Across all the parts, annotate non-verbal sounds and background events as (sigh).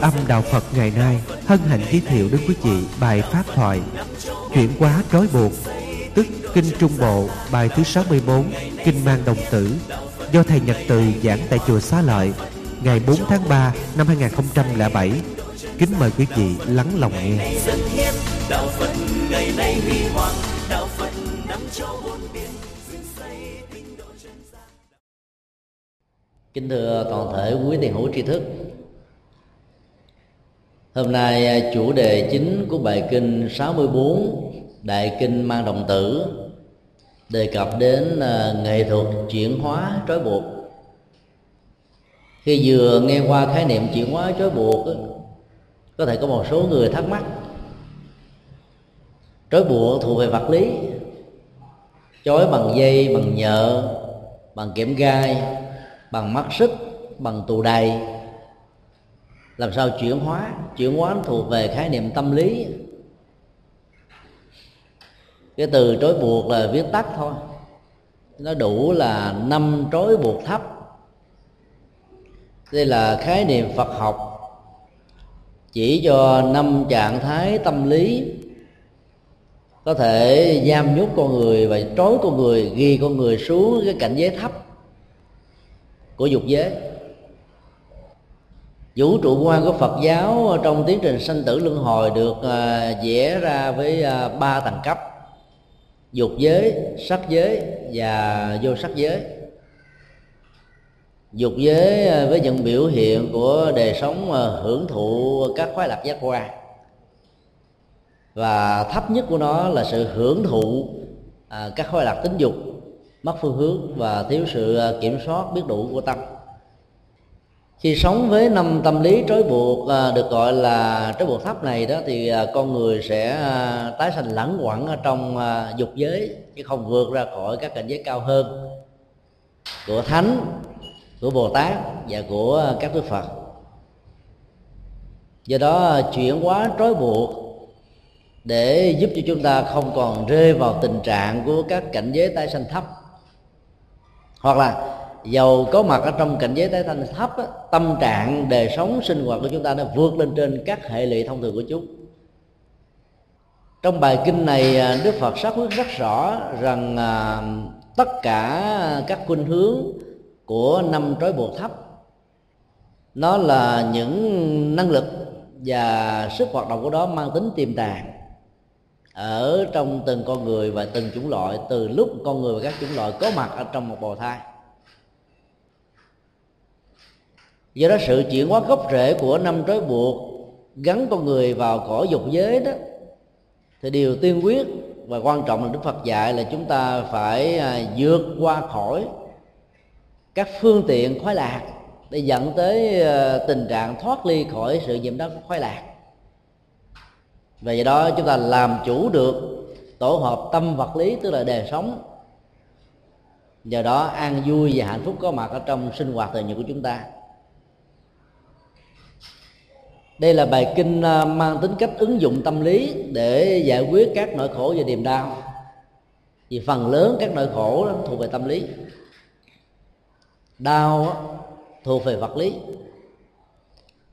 âm Đạo Phật ngày nay hân hạnh giới thiệu đến quý vị bài Pháp thoại Chuyển hóa trói buộc, Tức Kinh Trung Bộ, bài thứ 64 Kinh mang đồng tử, Do Thầy Nhật Từ giảng tại chùa Xá Lợi, Ngày 4 tháng 3 năm 2007 Kính mời quý vị lắng lòng nghe. Đạo phật ngày nay huy hoàng đạo phật năm châu bốn biển Kính thưa toàn thể quý tiền hữu tri thức Hôm nay à, chủ đề chính của bài kinh 64 Đại kinh mang đồng tử Đề cập đến à, nghệ thuật chuyển hóa trói buộc. Khi vừa nghe qua khái niệm chuyển hóa trói buộc Có thể có một số người thắc mắc. Trói buộc thuộc về vật lý trói bằng dây, bằng nhợ, bằng kẽm gai bằng mắt xích bằng tù đầy làm sao chuyển hóa chuyển hóa thuộc về khái niệm tâm lý. Cái từ trói buộc là viết tắt thôi. Nó đủ là năm trói buộc thấp. Đây là khái niệm phật học. Chỉ cho năm trạng thái tâm lý. Có thể giam nhốt con người và trói con người, ghi con người xuống cái cảnh giới thấp của dục giới vũ trụ quan của Phật giáo trong tiến trình sanh tử luân hồi được à, vẽ ra với à, ba tầng cấp. Dục giới, sắc giới và vô sắc giới. Dục giới à, với những biểu hiện của đời sống hưởng thụ các khoái lạc giác quan. Và thấp nhất của nó là sự hưởng thụ các khoái lạc tính dục, mất phương hướng và thiếu sự kiểm soát biết đủ của tâm khi sống với năm tâm lý trói buộc à, được gọi là trói buộc thấp này đó thì à, con người sẽ à, tái sanh lẳng quẩn ở trong à, dục giới chứ không vượt ra khỏi các cảnh giới cao hơn của thánh của bồ tát và của các đức phật. Do đó à, chuyển hóa trói buộc để giúp cho chúng ta không còn rơi vào tình trạng của các cảnh giới tái sanh thấp. Hoặc là dầu có mặt ở trong cảnh giới tái thanh thấp á, tâm trạng đời sống sinh hoạt của chúng ta nó vượt lên trên các hệ lụy thông thường của chúng. Trong bài kinh này à, đức phật xác quyết rất rõ rằng à, tất cả các khuynh hướng của năm trói buộc thấp nó là những năng lực và sức hoạt động của đó mang tính tiềm tàng ở trong từng con người và từng chủng loại từ lúc con người và các chủng loại có mặt ở trong một bào thai. Do đó sự chuyển hóa gốc rễ của năm trói buộc gắn con người vào cõi dục giới đó, thì điều tiên quyết và quan trọng là đức phật dạy là chúng ta phải à, vượt qua khỏi các phương tiện khoái lạc để dẫn tới à, tình trạng thoát ly khỏi sự nhiễm đắc khoái lạc. Và do đó chúng ta làm chủ được tổ hợp tâm vật lý tức là đời sống. Do đó an vui và hạnh phúc có mặt ở trong sinh hoạt thường nhật của chúng ta đây là bài kinh à, mang tính cách ứng dụng tâm lý để giải quyết các nỗi khổ và niềm đau. Vì phần lớn các nỗi khổ đó thuộc về tâm lý. Đau thuộc về vật lý.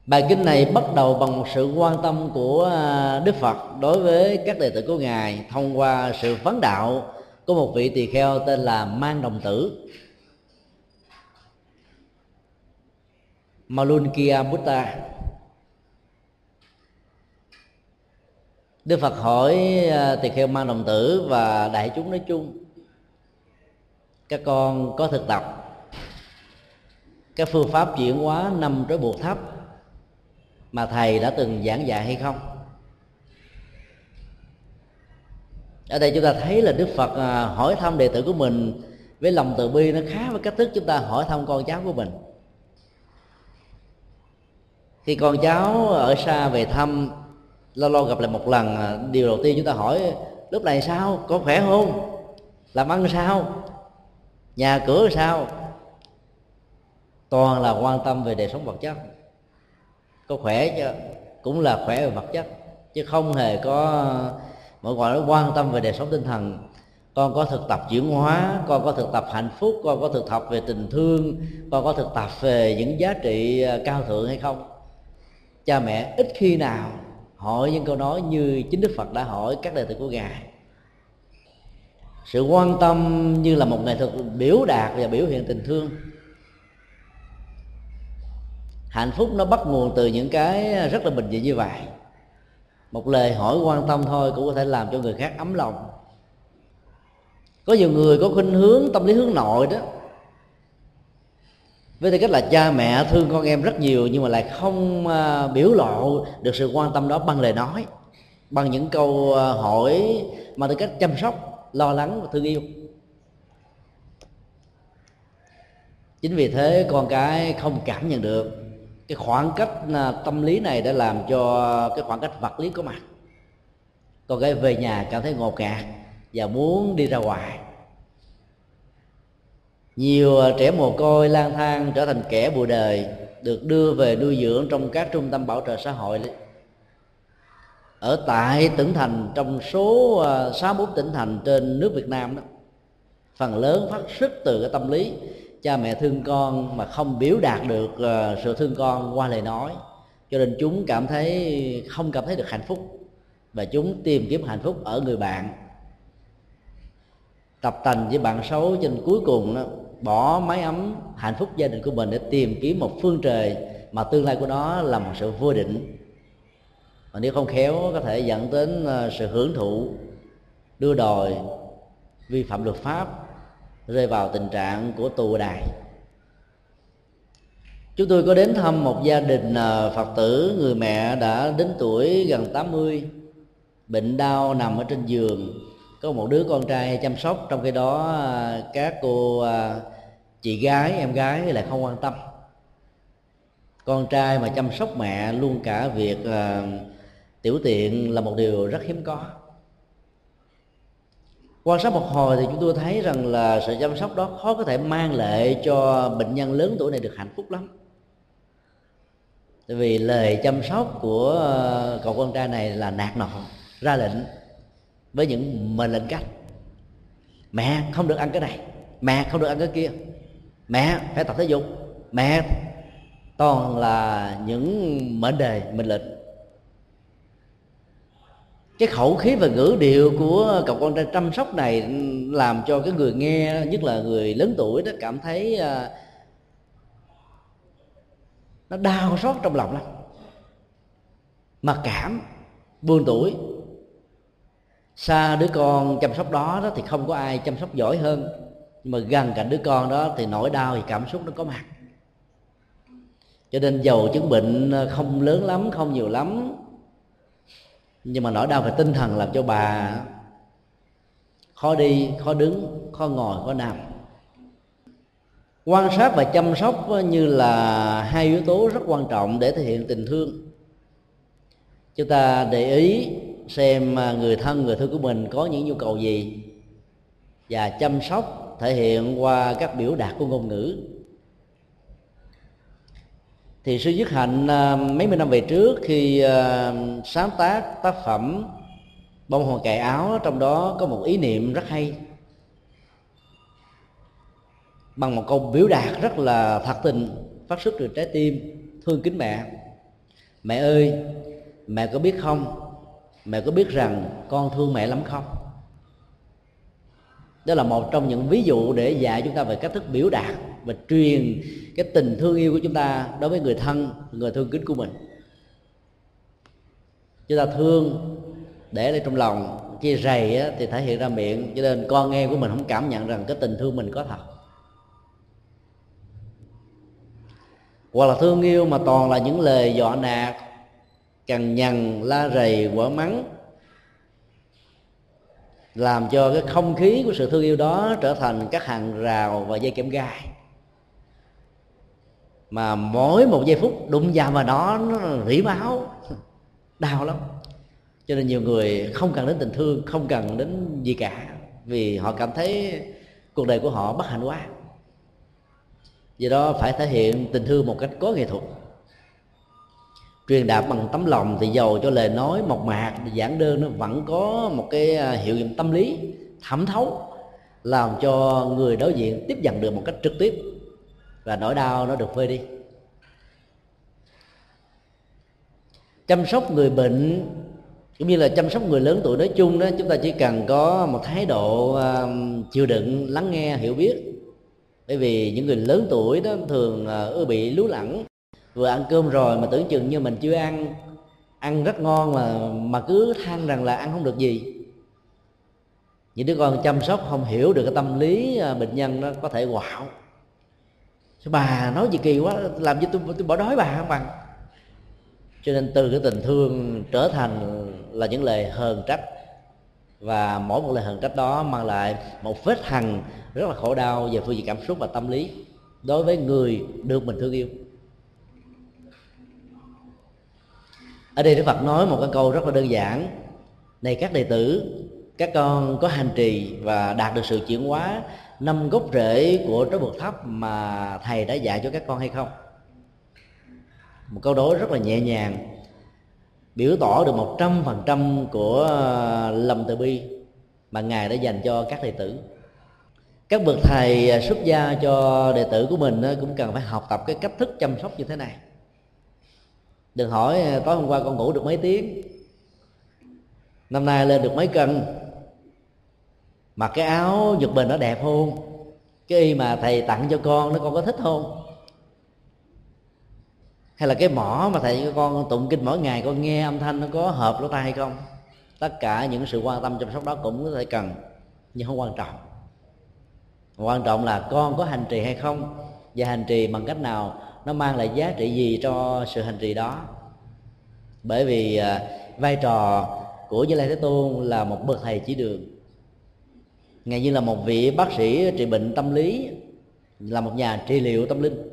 Bài kinh này bắt đầu bằng một sự quan tâm của à, đức phật đối với các đệ tử của ngài thông qua sự vấn đạo của một vị tỳ kheo tên là mang đồng tử. Malunkia Buddha Đức Phật hỏi à, tỳ kheo mang đồng tử và đại chúng nói chung, các con có thực tập. Các phương pháp chuyển hóa năm trói buộc thấp mà thầy đã từng giảng dạy hay không? Ở đây chúng ta thấy là đức phật à, hỏi thăm đệ tử của mình với lòng từ bi nó khác với cách thức chúng ta hỏi thăm con cháu của mình. Khi con cháu ở xa về thăm lâu lâu gặp lại một lần à, điều đầu tiên chúng ta hỏi, lúc này sao? Có khỏe không? Làm ăn sao? Nhà cửa sao? Toàn là quan tâm về đời sống vật chất. Có khỏe chứ, cũng là khỏe về vật chất, chứ không hề có mọi gọi nó quan tâm về đời sống tinh thần. Con có thực tập chuyển hóa, con có thực tập hạnh phúc, con có thực tập về tình thương, con có thực tập về những giá trị à, cao thượng hay không? Cha mẹ ít khi nào hỏi những câu nói như chính đức phật đã hỏi các đệ tử của ngài. Sự quan tâm như là một nghệ thuật biểu đạt và biểu hiện tình thương. Hạnh phúc nó bắt nguồn từ những cái rất là bình dị như vậy. Một lời hỏi quan tâm thôi cũng có thể làm cho người khác ấm lòng. Có nhiều người có khuynh hướng tâm lý hướng nội đó với tư cách là cha mẹ, thương con em rất nhiều nhưng mà lại không à, biểu lộ được sự quan tâm đó bằng lời nói, bằng những câu à, hỏi mà tư cách chăm sóc, lo lắng và thương yêu. Chính vì thế con cái không cảm nhận được cái khoảng cách à, tâm lý này đã làm cho cái khoảng cách vật lý có mặt. Con cái về nhà cảm thấy ngột ngạt và muốn đi ra ngoài nhiều trẻ mồ côi lang thang trở thành kẻ bụi đời được đưa về nuôi dưỡng trong các trung tâm bảo trợ xã hội. Ở tại tỉnh thành trong số à, sáu bốn tỉnh thành trên nước Việt Nam đó phần lớn phát xuất từ cái tâm lý cha mẹ thương con mà không biểu đạt được à, sự thương con qua lời nói. Cho nên chúng cảm thấy không cảm thấy được hạnh phúc và chúng tìm kiếm hạnh phúc ở người bạn. Tập tành với bạn xấu trên cuối cùng đó bỏ máy ấm hạnh phúc gia đình của mình để tìm kiếm một phương trời mà tương lai của nó là một sự vô định. Và nếu không khéo, có thể dẫn đến ờ, sự hưởng thụ, đưa đòi vi phạm luật pháp rơi vào tình trạng của tù đài. Chúng tôi có đến thăm một gia đình ờ, phật tử, người mẹ đã đến tuổi gần 80 bệnh đau nằm ở trên giường có một đứa con trai chăm sóc, trong khi đó à, các cô à, chị gái, em gái lại không quan tâm. Con trai mà chăm sóc mẹ luôn cả việc à, tiểu tiện là một điều rất hiếm có. Quan sát một hồi thì chúng tôi thấy rằng là sự chăm sóc đó khó có thể mang lại cho bệnh nhân lớn tuổi này được hạnh phúc lắm. Tại vì lời chăm sóc của cậu con trai này là nạt nọ, ra lệnh với những mệnh lệnh cách mẹ không được ăn cái này, mẹ không được ăn cái kia. Mẹ phải tập thể dục. Mẹ toàn là những mệnh đề, mệnh lệnh. Cái khẩu khí và ngữ điệu của cậu con trai chăm sóc này làm cho cái người nghe, nhất là người lớn tuổi đó, cảm thấy à, nó đau xót trong lòng lắm. Mặc cảm, buồn tuổi xa đứa con chăm sóc đó, đó thì không có ai chăm sóc giỏi hơn. Nhưng mà gần cạnh đứa con đó thì nỗi đau thì cảm xúc nó có mặt. Cho nên giàu chứng bệnh ờ, không lớn lắm không nhiều lắm. Nhưng mà nỗi đau về tinh thần làm cho bà khó đi khó đứng khó ngồi khó nằm. Quan sát và chăm sóc ờ, như là hai yếu tố rất quan trọng để thể hiện tình thương. Chúng ta để ý xem à, người thân, người thương của mình có những nhu cầu gì và chăm sóc thể hiện qua các biểu đạt của ngôn ngữ. Thì sư dứt hạnh à, mấy mươi năm về trước khi à, sáng tác tác phẩm bông hoa cài áo, trong đó có một ý niệm rất hay bằng một câu biểu đạt rất là thật tình, phát xuất từ trái tim, thương kính mẹ. Mẹ ơi, mẹ có biết không mẹ có biết rằng con thương mẹ lắm không? Đó là một trong những ví dụ để dạy chúng ta về cách thức biểu đạt và truyền cái tình thương yêu của chúng ta đối với người thân người thương kính của mình. Chúng ta thương để lại trong lòng chia rầy á, thì thể hiện ra miệng cho nên con nghe của mình không cảm nhận rằng cái tình thương mình có thật. Hoặc là thương yêu mà toàn là những lời dọa nạt cằn nhằn, la rầy quở mắng, làm cho cái không khí của sự thương yêu đó trở thành các hàng rào và dây kẽm gai. Mà mỗi một giây phút đụng vào mà đó, nó rỉ máu, đau lắm. Cho nên nhiều người không cần đến tình thương, không cần đến gì cả, vì họ cảm thấy cuộc đời của họ bất hạnh quá. Do đó phải thể hiện tình thương một cách có nghệ thuật truyền đạt bằng tấm lòng thì giàu cho lời nói mộc mạc giảng đơn nó vẫn có một cái à, hiệu nghiệm tâm lý thẩm thấu làm cho người đối diện tiếp nhận được một cách trực tiếp. Và nỗi đau nó được vơi đi. Chăm sóc người bệnh cũng như là chăm sóc người lớn tuổi nói chung đó chúng ta chỉ cần có một thái độ à, chịu đựng lắng nghe hiểu biết. Bởi vì những người lớn tuổi đó thường uh, ưa bị lú lẳng vừa ăn cơm rồi mà tưởng chừng như mình chưa ăn. Ăn rất ngon mà mà cứ than rằng là ăn không được gì. Những đứa con chăm sóc không hiểu được cái tâm lý à, bệnh nhân nó có thể quạo. Bà nói gì kỳ quá, làm gì tôi tôi bỏ đói bà không bằng. Cho nên từ cái tình thương trở thành là những lời hờn trách. Và mỗi một lời hờn trách đó mang lại một vết hằn rất là khổ đau về phương diện cảm xúc và tâm lý đối với người được mình thương yêu. Ở đây Đức Phật nói một cái câu rất là đơn giản. Này các đệ tử, các con có hành trì và đạt được sự chuyển hóa năm gốc rễ của trái bậc thấp mà thầy đã dạy cho các con hay không? Một câu đối rất là nhẹ nhàng, biểu tỏ được một trăm phần trăm của ờ, lòng từ bi mà ngài đã dành cho các đệ tử. Các bậc thầy ờ, xuất gia cho đệ tử của mình ờ, cũng cần phải học tập cái cách thức chăm sóc như thế này đừng hỏi à, tối hôm qua con ngủ được mấy tiếng. Năm nay lên được mấy cân? Mặc cái áo giật bình nó đẹp không? Cái y mà thầy tặng cho con nó con có thích không? Hay là cái mỏ mà thầy cho con tụng kinh mỗi ngày, con nghe âm thanh nó có hợp lỗ tai hay không? Tất cả những sự quan tâm chăm sóc đó cũng có thể cần, nhưng không quan trọng. Quan trọng là con có hành trì hay không, và hành trì bằng cách nào nó mang lại giá trị gì cho sự hành trì đó? Bởi vì à, vai trò của Như Lai Thế Tôn là một bậc thầy chỉ đường. Ngài như là một vị bác sĩ trị bệnh tâm lý, là một nhà trị liệu tâm linh.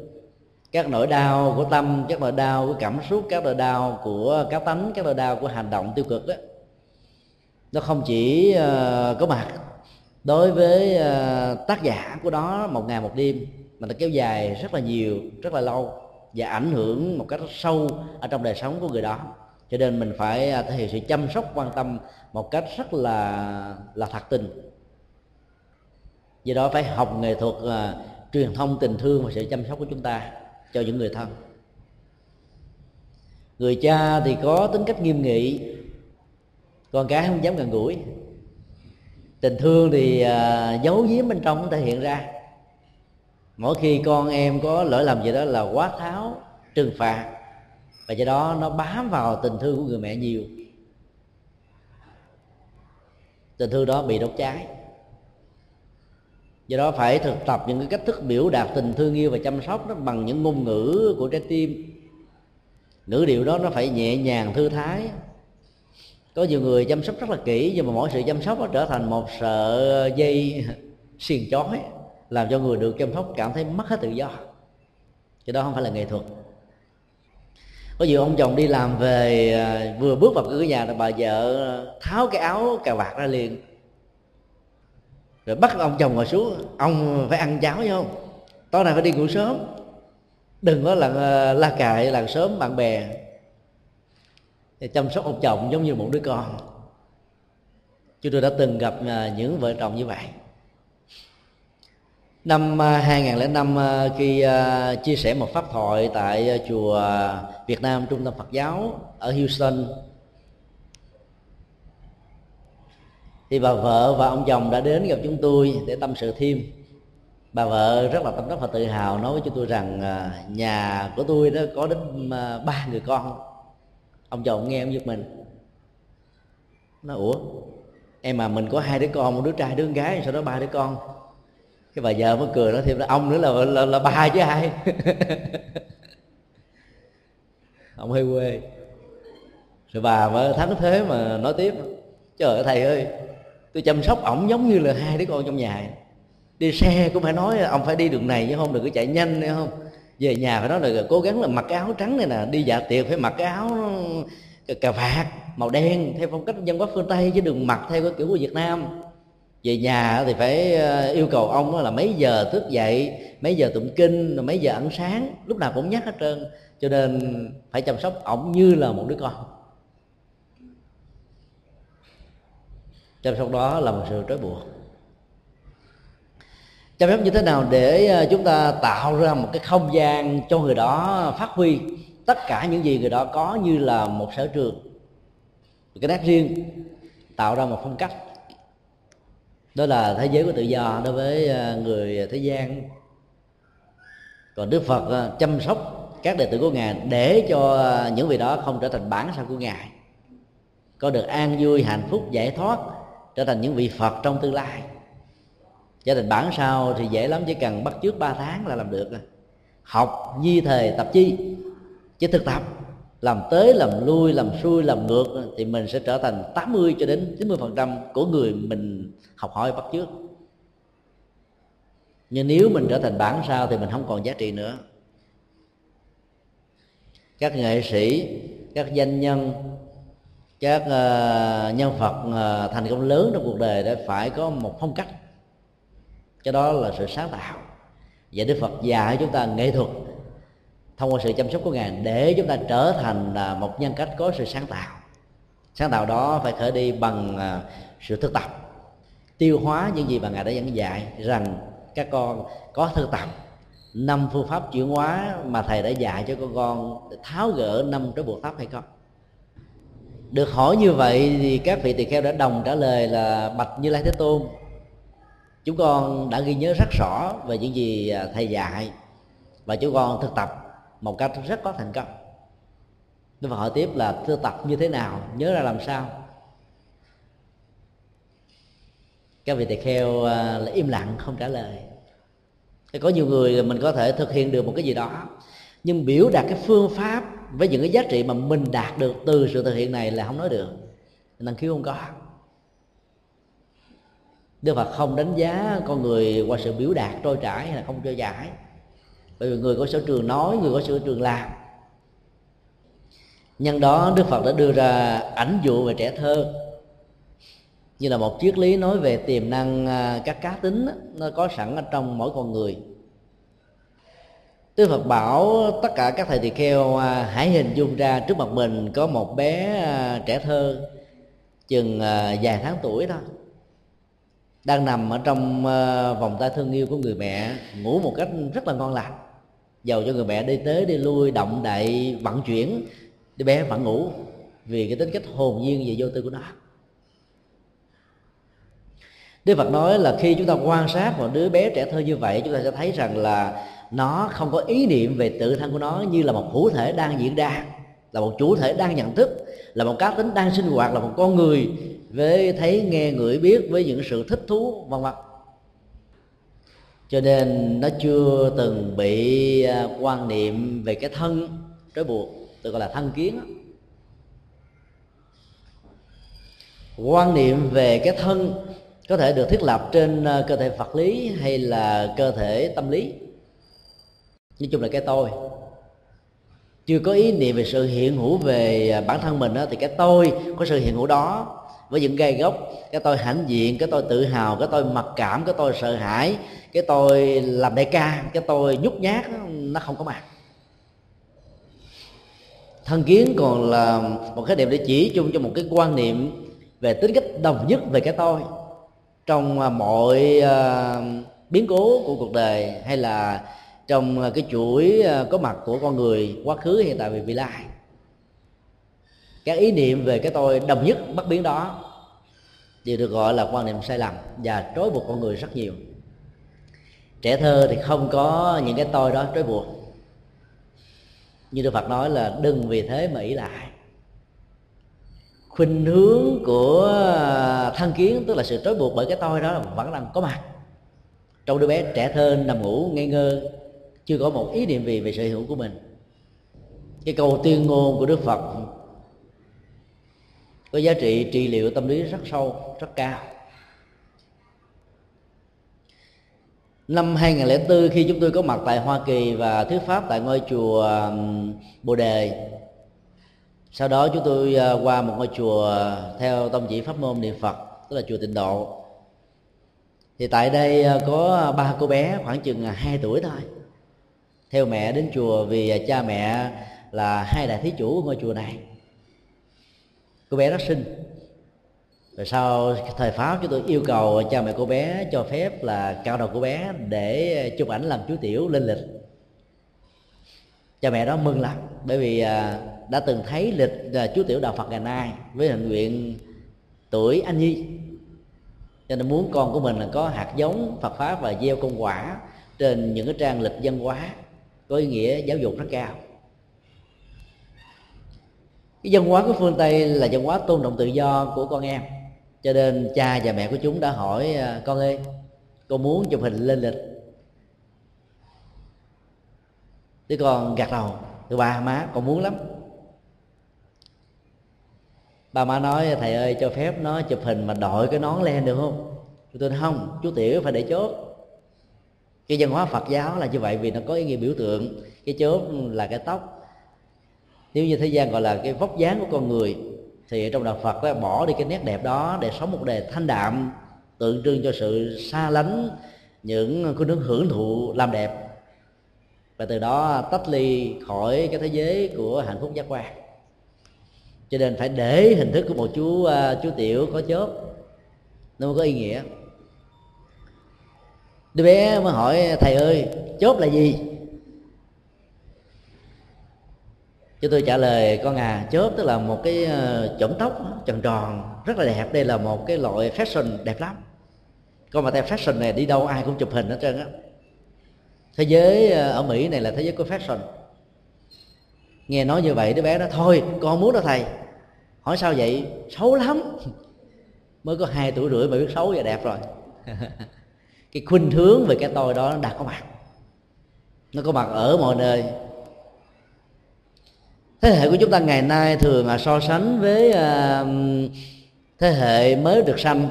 Các nỗi đau của tâm, các nỗi đau của cảm xúc, các nỗi đau của cá tánh, các nỗi đau của hành động tiêu cực đó, nó không chỉ à, có mặt đối với à, tác giả của đó một ngày một đêm mà nó kéo dài rất là nhiều rất là lâu và ảnh hưởng một cách sâu ở trong đời sống của người đó. Cho nên mình phải à, thể hiện sự chăm sóc quan tâm một cách rất là là thật tình. Do đó phải học nghệ thuật uh, truyền thông tình thương và sự chăm sóc của chúng ta cho những người thân. Người cha thì có tính cách nghiêm nghị con cái không dám gần gũi. Tình thương thì uh, giấu giếm bên trong thể hiện ra mỗi khi con em có lỗi làm gì đó là quá tháo, trừng phạt. Và do đó nó bám vào tình thương của người mẹ nhiều. Tình thương đó bị đốt cháy. Do đó phải thực tập những cái cách thức biểu đạt tình thương yêu và chăm sóc nó bằng những ngôn ngữ của trái tim. Ngữ điệu đó nó phải nhẹ nhàng, thư thái. Có nhiều người chăm sóc rất là kỹ, nhưng mà mỗi sự chăm sóc nó trở thành một sợi dây (laughs) xiềng chói làm cho người được chăm sóc cảm thấy mất hết tự do. Cái đó không phải là nghệ thuật. Có nhiều ông chồng đi làm về à, vừa bước vào cửa nhà là bà vợ tháo cái áo cà vạt ra liền. Rồi bắt ông chồng ngồi xuống, ông phải ăn cháo chứ không? Tối nay phải đi ngủ sớm. Đừng có là à, la cài làng sớm bạn bè. Để chăm sóc ông chồng giống như một đứa con. Chúng tôi đã từng gặp à, những vợ chồng như vậy năm ờ, 2005 ờ, khi ờ, chia sẻ một pháp thoại tại chùa Việt Nam Trung tâm Phật giáo ở Houston. Thì bà vợ và ông chồng đã đến gặp chúng tôi để tâm sự thêm. Bà vợ rất là tâm đắc và tự hào nói với chúng tôi rằng nhà của tôi đó có đến ba người con. Ông chồng nghe ông giật mình. Nó, ủa, em mà mình có hai đứa con, một đứa trai đứa con gái sau đó ba đứa con? Cái bà vợ mới cười nói thêm là ông nữa là là, là ba chứ ai? (laughs) Ông hơi quê. Rồi bà mới thắng thế mà nói tiếp trời ơi thầy ơi tôi chăm sóc ổng giống như là hai đứa con trong nhà. Đi xe cũng phải nói ông phải đi đường này chứ không được cứ chạy nhanh nữa không? Về nhà phải nói là cố gắng là mặc cái áo trắng này nè đi dạ tiệc phải mặc cái áo cà vạt màu đen theo phong cách dân quốc phương tây chứ đừng mặc theo cái kiểu của việt nam về nhà thì phải ờ, yêu cầu ông là mấy giờ thức dậy, mấy giờ tụng kinh mấy giờ ăn sáng, lúc nào cũng nhắc hết trơn. Cho nên phải chăm sóc ổng như là một đứa con. Chăm sóc đó là một sự trói buộc. Chăm sóc như thế nào để ờ, chúng ta tạo ra một cái không gian cho người đó phát huy tất cả những gì người đó có như là một sở trường cái nét riêng, tạo ra một phong cách đó là thế giới của tự do đối với ờ, người thế gian. Còn đức phật ờ, chăm sóc các đệ tử của ngài để cho ờ, những vị đó không trở thành bản sao của ngài. Có được an vui, hạnh phúc, giải thoát, trở thành những vị phật trong tương lai. Trở thành bản sao thì dễ lắm, chỉ cần bắt trước 3 tháng là làm được. Học, nhi thời tập chi, chứ thực tập làm tới làm lui làm xuôi làm ngược thì mình sẽ trở thành 80 cho đến 90 phần trăm của người mình học hỏi bắt trước nhưng nếu mình trở thành bản sao thì mình không còn giá trị nữa. Các nghệ sĩ các danh nhân các uh, nhân vật uh, thành công lớn trong cuộc đời đã phải có một phong cách. Cho đó là sự sáng tạo. Và đức phật dạy chúng ta nghệ thuật thông qua sự chăm sóc của ngài để chúng ta trở thành là một nhân cách có sự sáng tạo. Sáng tạo đó phải khởi đi bằng à, sự thực tập, tiêu hóa những gì mà ngài đã dẫn dạy rằng các con có thực tập, năm phương pháp chuyển hóa mà thầy đã dạy cho con con tháo gỡ năm cái buộc pháp hay không. Được hỏi như vậy thì các vị tỳ kheo đã đồng trả lời là bạch như lai thế tôn, chúng con đã ghi nhớ rất rõ về những gì à, thầy dạy và chúng con thực tập một cách rất có thành công. Đức Phật hỏi tiếp là, thưa tập, như thế nào? Nhớ ra làm sao? Các vị tỳ kheo à, là im lặng, không trả lời. Thì có nhiều người mình có thể thực hiện được một cái gì đó, nhưng biểu đạt cái phương pháp với những cái giá trị mà mình đạt được từ sự thực hiện này là không nói được. Năng khiếu không có. Đức Phật không đánh giá con người qua sự biểu đạt trôi chảy hay là không trôi chảy bởi vì người có sở trường nói, người có sở trường làm. Nhân đó Đức Phật đã đưa ra ảnh dụ về trẻ thơ. Như là một triết lý nói về tiềm năng à, các cá tính nó có sẵn ở trong mỗi con người. Đức Phật bảo tất cả các thầy tỳ kheo à, hãy hình dung ra trước mặt mình có một bé à, trẻ thơ, chừng vài tháng tuổi thôi đang nằm ở trong vòng tay thương yêu của người mẹ, ngủ một cách rất là ngon lành dầu cho người mẹ đi tới đi lui động đậy, vận chuyển. Đứa bé vẫn ngủ vì cái tính cách hồn nhiên và vô tư của nó. Đức Phật nói là khi chúng ta quan sát một đứa bé trẻ thơ như vậy, chúng ta sẽ thấy rằng là nó không có ý niệm về tự thân của nó như là một hữu thể đang diễn ra, là một chủ thể đang nhận thức, là một cá tính đang sinh hoạt, là một con người với thấy, nghe, ngửi, biết với những sự thích thú, vân vân cho nên nó chưa từng bị à, quan niệm về cái thân trói buộc tôi gọi là thân kiến quan niệm về cái thân có thể được thiết lập trên à, cơ thể vật lý hay là cơ thể tâm lý. Nói chung là cái tôi. Chưa có ý niệm về sự hiện hữu về à, bản thân mình đó, thì cái tôi có sự hiện hữu đó với những gai gốc cái tôi hãnh diện, cái tôi tự hào, cái tôi mặc cảm, cái tôi sợ hãi, cái tôi làm đại ca, cái tôi nhút nhát, nó không có mặt. Thân kiến còn là một cái điểm để chỉ chung cho một cái quan niệm về tính cách đồng nhất về cái tôi trong à, mọi à, biến cố của cuộc đời hay là trong à, cái chuỗi có mặt của con người quá khứ, hiện tại và vị lai các ý niệm về cái tôi đồng nhất, bất biến đó, đều được gọi là quan niệm sai lầm và trói buộc con người rất nhiều. Trẻ thơ thì không có những cái tôi đó trói buộc. Như đức phật nói là đừng vì thế mà ý lại. Khuynh hướng của thân kiến, tức là sự trói buộc bởi cái tôi đó vẫn đang có mặt. Trong đứa bé trẻ thơ nằm ngủ ngây ngơ, chưa có một ý niệm gì về sự hữu của mình. Cái câu tuyên ngôn của đức phật có giá trị trị liệu tâm lý rất sâu, rất cao. Năm 2004 khi chúng tôi có mặt tại Hoa Kỳ và thuyết pháp tại ngôi chùa Bồ Đề, sau đó chúng tôi ờ, qua một ngôi chùa theo tông chỉ pháp môn niệm Phật, tức là chùa Tịnh Độ. Thì tại đây ờ, có ba cô bé khoảng chừng à, 2 tuổi thôi. Theo mẹ đến chùa vì à, cha mẹ là hai đại thí chủ của ngôi chùa này cô bé đó sinh rồi sau thời pháp chúng tôi yêu cầu cha mẹ cô bé cho phép là cao đầu cô bé để chụp ảnh làm chú tiểu lên lịch. Cha mẹ đó mừng lắm, bởi vì à, đã từng thấy lịch là chú tiểu đạo phật ngày nay với hình nguyện tuổi anh nhi. Cho nên muốn con của mình là có hạt giống phật pháp và gieo công quả trên những cái trang lịch văn hóa có ý nghĩa giáo dục rất cao cái văn hóa của phương tây là văn hóa tôn trọng tự do của con em. Cho nên cha và mẹ của chúng đã hỏi à, con ơi, con muốn chụp hình lên lịch. Đứa con gật đầu. Thưa ba, má, con muốn lắm. Ba má nói, thầy ơi, cho phép nó chụp hình mà đội cái nón lên được không? Tôi nói, không, chú tiểu phải để chốt. Cái văn hóa phật giáo là như vậy vì nó có ý nghĩa biểu tượng. Cái chốt là cái tóc nếu như thế gian gọi là cái vóc dáng của con người thì trong đạo phật đó, bỏ đi cái nét đẹp đó để sống một đời thanh đạm tượng trưng cho sự xa lánh những cái nước hưởng thụ làm đẹp. Và từ đó tách ly khỏi cái thế giới của hạnh phúc giác quan. Cho nên phải để hình thức của một chú uh, chú tiểu có chớp nó mới có ý nghĩa. Đứa bé mới hỏi thầy ơi chớp là gì? Cho tôi trả lời, con à chớp tức là một cái chuẩn chổng tóc tròn tròn, rất là đẹp. Đây là một cái loại fashion đẹp lắm. Con mà theo fashion này đi đâu ai cũng chụp hình hết trơn á. Thế giới ờ, ở mỹ này là thế giới của fashion. Nghe nói như vậy đứa bé đó, thôi, con muốn đó thầy. Hỏi sao vậy? Xấu lắm. (laughs) Mới có hai tuổi rưỡi mà biết xấu và đẹp rồi. (laughs) Cái khuynh hướng về cái tôi đó nó đã có mặt. Nó có mặt ở mọi nơi thế hệ của chúng ta ngày nay thường là so sánh với uh, thế hệ mới được sanh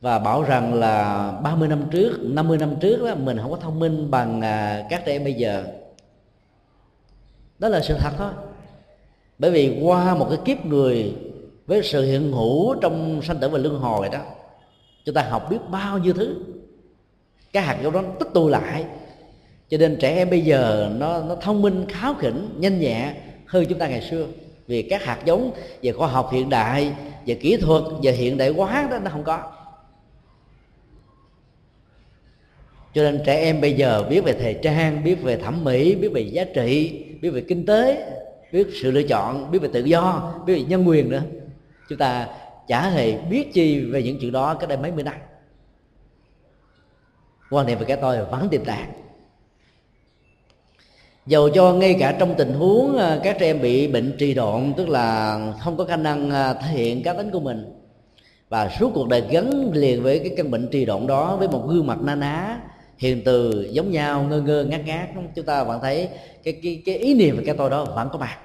và bảo rằng là 30 năm trước, 50 năm trước đó, mình không có thông minh bằng uh, các trẻ em bây giờ. Đó là sự thật thôi. Bởi vì qua một cái kiếp người với sự hiện hữu trong sanh tử và luân hồi đó, chúng ta học biết bao nhiêu thứ. Cái hạt giống đó tích tụ lại. Cho nên trẻ em bây giờ nó nó thông minh, kháo khỉnh, nhanh nhẹ hơn chúng ta ngày xưa. Vì các hạt giống về khoa học hiện đại, về kỹ thuật, về hiện đại hóa đó, nó không có. Cho nên trẻ em bây giờ biết về thời trang, biết về thẩm mỹ, biết về giá trị, biết về kinh tế, biết sự lựa chọn, biết về tự do, biết về nhân quyền nữa. Chúng ta chả hề biết chi về những chuyện đó cách đây mấy mươi năm. Quan niệm về cái tôi vẫn tiềm tàng dầu cho ngay cả trong tình huống ờ, các trẻ em bị bệnh trì độn, tức là không có khả năng ờ, thể hiện cá tính của mình. Và suốt cuộc đời gắn liền với cái căn bệnh trì độn đó với một gương mặt na ná, hiền từ, giống nhau, ngơ ngơ, ngát ngát chúng ta vẫn thấy cái cái cái ý niệm về cái tôi đó vẫn có mặt.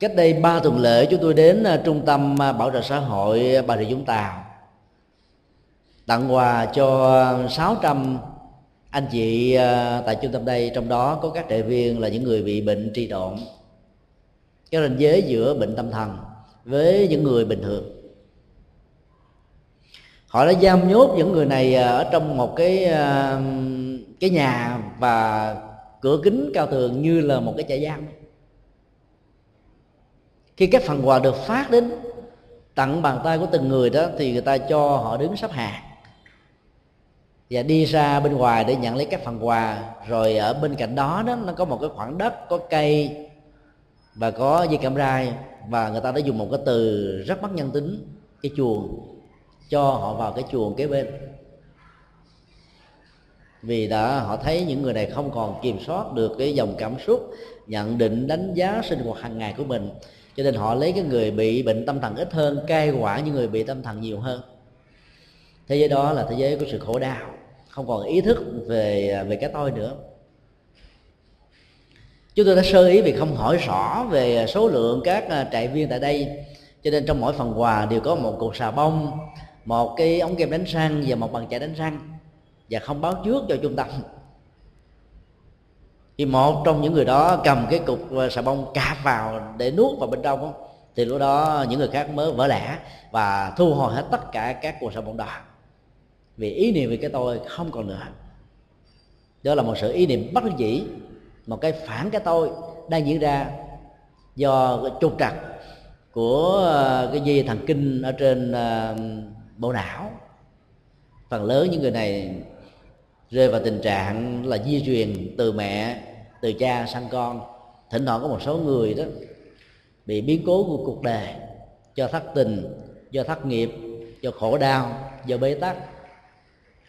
Cách đây ba tuần lễ, chúng tôi đến ờ, trung tâm bảo trợ xã hội bà rịa vũng tàu, tặng quà cho 600 anh chị ờ, tại trung tâm đây, trong đó có các trại viên là những người bị bệnh tri độn. Cái ranh giới giữa bệnh tâm thần với những người bình thường. Họ đã giam nhốt những người này ờ, ở trong một cái ờ, cái nhà và cửa kính cao tường như là một cái trại giam. Khi các phần quà được phát đến tặng bàn tay của từng người đó thì người ta cho họ đứng sắp hàng và đi ra bên ngoài để nhận lấy các phần quà. Rồi ở bên cạnh đó đó, nó có một cái khoảng đất, có cây và có dây cảm rai. Và người ta đã dùng một cái từ rất mất nhân tính, cái chuồng, cho họ vào cái chuồng kế bên. Vì đã, họ thấy những người này không còn kiểm soát được cái dòng cảm xúc, nhận định, đánh giá sinh hoạt hàng ngày của mình. Cho nên họ lấy cái người bị bệnh tâm thần ít hơn, cai quả những người bị tâm thần nhiều hơn. Thế giới đó là thế giới của sự khổ đau không còn ý thức về về cái tôi nữa. Chúng tôi đã sơ ý vì không hỏi rõ về số lượng các à, trại viên tại đây. Cho nên trong mỗi phần quà đều có một cục xà bông, một cái ống kem đánh răng và một bàn chải đánh răng. Và không báo trước cho trung tâm. Thì một trong những người đó cầm cái cục à, xà bông cạp vào để nuốt vào bên trong thì lúc đó những người khác mới vỡ lẽ và thu hồi hết tất cả các cục xà bông đó vì ý niệm về cái tôi không còn nữa đó là một sự ý niệm bất dĩ, một cái phản cái tôi đang diễn ra do cái trục trặc của ờ, cái dây thần kinh ở trên ờ, bộ não. Phần lớn những người này rơi vào tình trạng là di truyền từ mẹ, từ cha sang con. Thỉnh thoảng có một số người đó bị biến cố của cuộc đời do thất tình, do thất nghiệp, do khổ đau, do bế tắc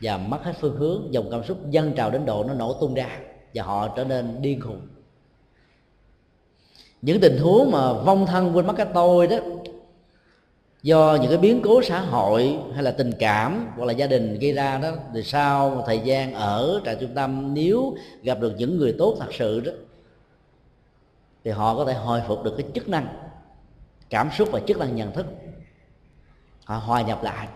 và mất hết phương hướng, dòng cảm xúc dâng trào đến độ nó nổ tung ra và họ trở nên điên khùng. Những tình huống mà vong thân quên mất cái tôi đó, do những cái biến cố xã hội hay là tình cảm hoặc là gia đình gây ra đó, thì sau một thời gian ở trại trung tâm, nếu gặp được những người tốt thật sự đó, thì họ có thể hồi phục được cái chức năng cảm xúc và chức năng nhận thức, họ hòa nhập lại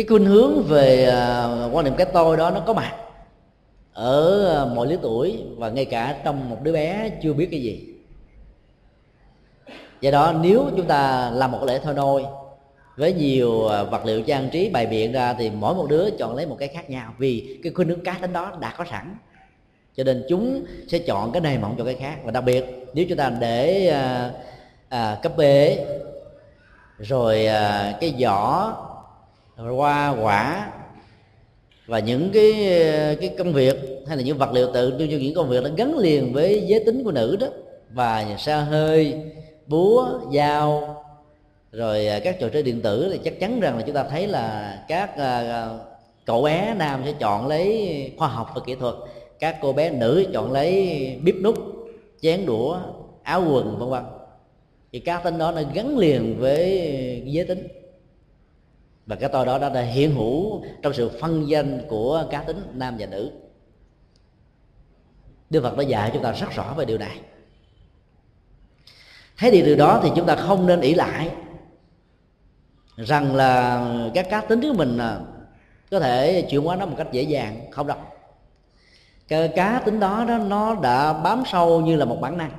cái khuynh hướng về uh, quan niệm cái tôi đó nó có mặt ở uh, mọi lứa tuổi và ngay cả trong một đứa bé chưa biết cái gì. Do đó nếu chúng ta làm một lễ thôi nôi với nhiều à, vật liệu trang trí bày biện ra thì mỗi một đứa chọn lấy một cái khác nhau vì cái khuynh hướng cá tính đó đã có sẵn. Cho nên chúng sẽ chọn cái này mà không chọn cái khác. Và đặc biệt nếu chúng ta để à, à, cấp bế rồi à, cái vỏ hoa, quả và những cái cái công việc hay là những vật liệu tự tiêu những công việc nó gắn liền với giới tính của nữ đó. Và xa hơi, búa, dao, rồi à, các trò chơi điện tử thì chắc chắn rằng là chúng ta thấy là các à, à, cậu bé nam sẽ chọn lấy khoa học và kỹ thuật, các cô bé nữ chọn lấy bếp nút, chén đũa, áo quần, vân vân. Thì cá tính đó nó gắn liền với giới tính và cái tôi đó đã hiện hữu trong sự phân danh của cá tính nam và nữ. Đức Phật đã dạy chúng ta rất rõ về điều này. Thấy điều đó thì chúng ta không nên ỷ lại rằng là các cá tính của mình à, có thể chuyển hóa nó một cách dễ dàng. Không đâu. Cái cá tính đó, đó nó đã bám sâu như là một bản năng.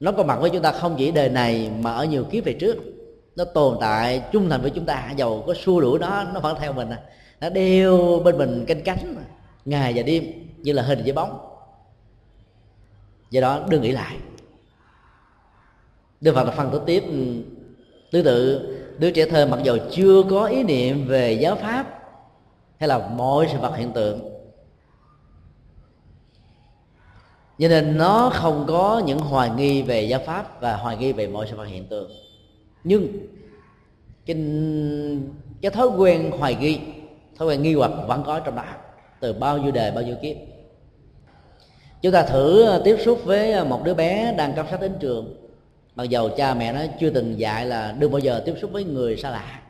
Nó có mặt với chúng ta không chỉ đời này mà ở nhiều kiếp về trước nó tồn tại trung thành với chúng ta. Dầu có xua đuổi nó nó vẫn theo mình à. nó đeo bên mình canh cánh ngày và đêm, như là hình với bóng. Do đó, đừng nghĩ lại. Đức Phật phân tích tiếp. Tương tự đứa trẻ thơ mặc dù chưa có ý niệm về giáo pháp hay là mọi sự vật hiện tượng, cho nên nó không có những hoài nghi về giáo pháp và hoài nghi về mọi sự vật hiện tượng nhưng cái, cái thói quen hoài nghi thói quen nghi hoặc vẫn có trong đó. Từ bao nhiêu đề bao nhiêu kiếp. Chúng ta thử ờ, tiếp xúc với ờ, một đứa bé đang cấp sát đến trường. Mặc dầu cha mẹ nó chưa từng dạy là đừng bao giờ tiếp xúc với người xa lạ.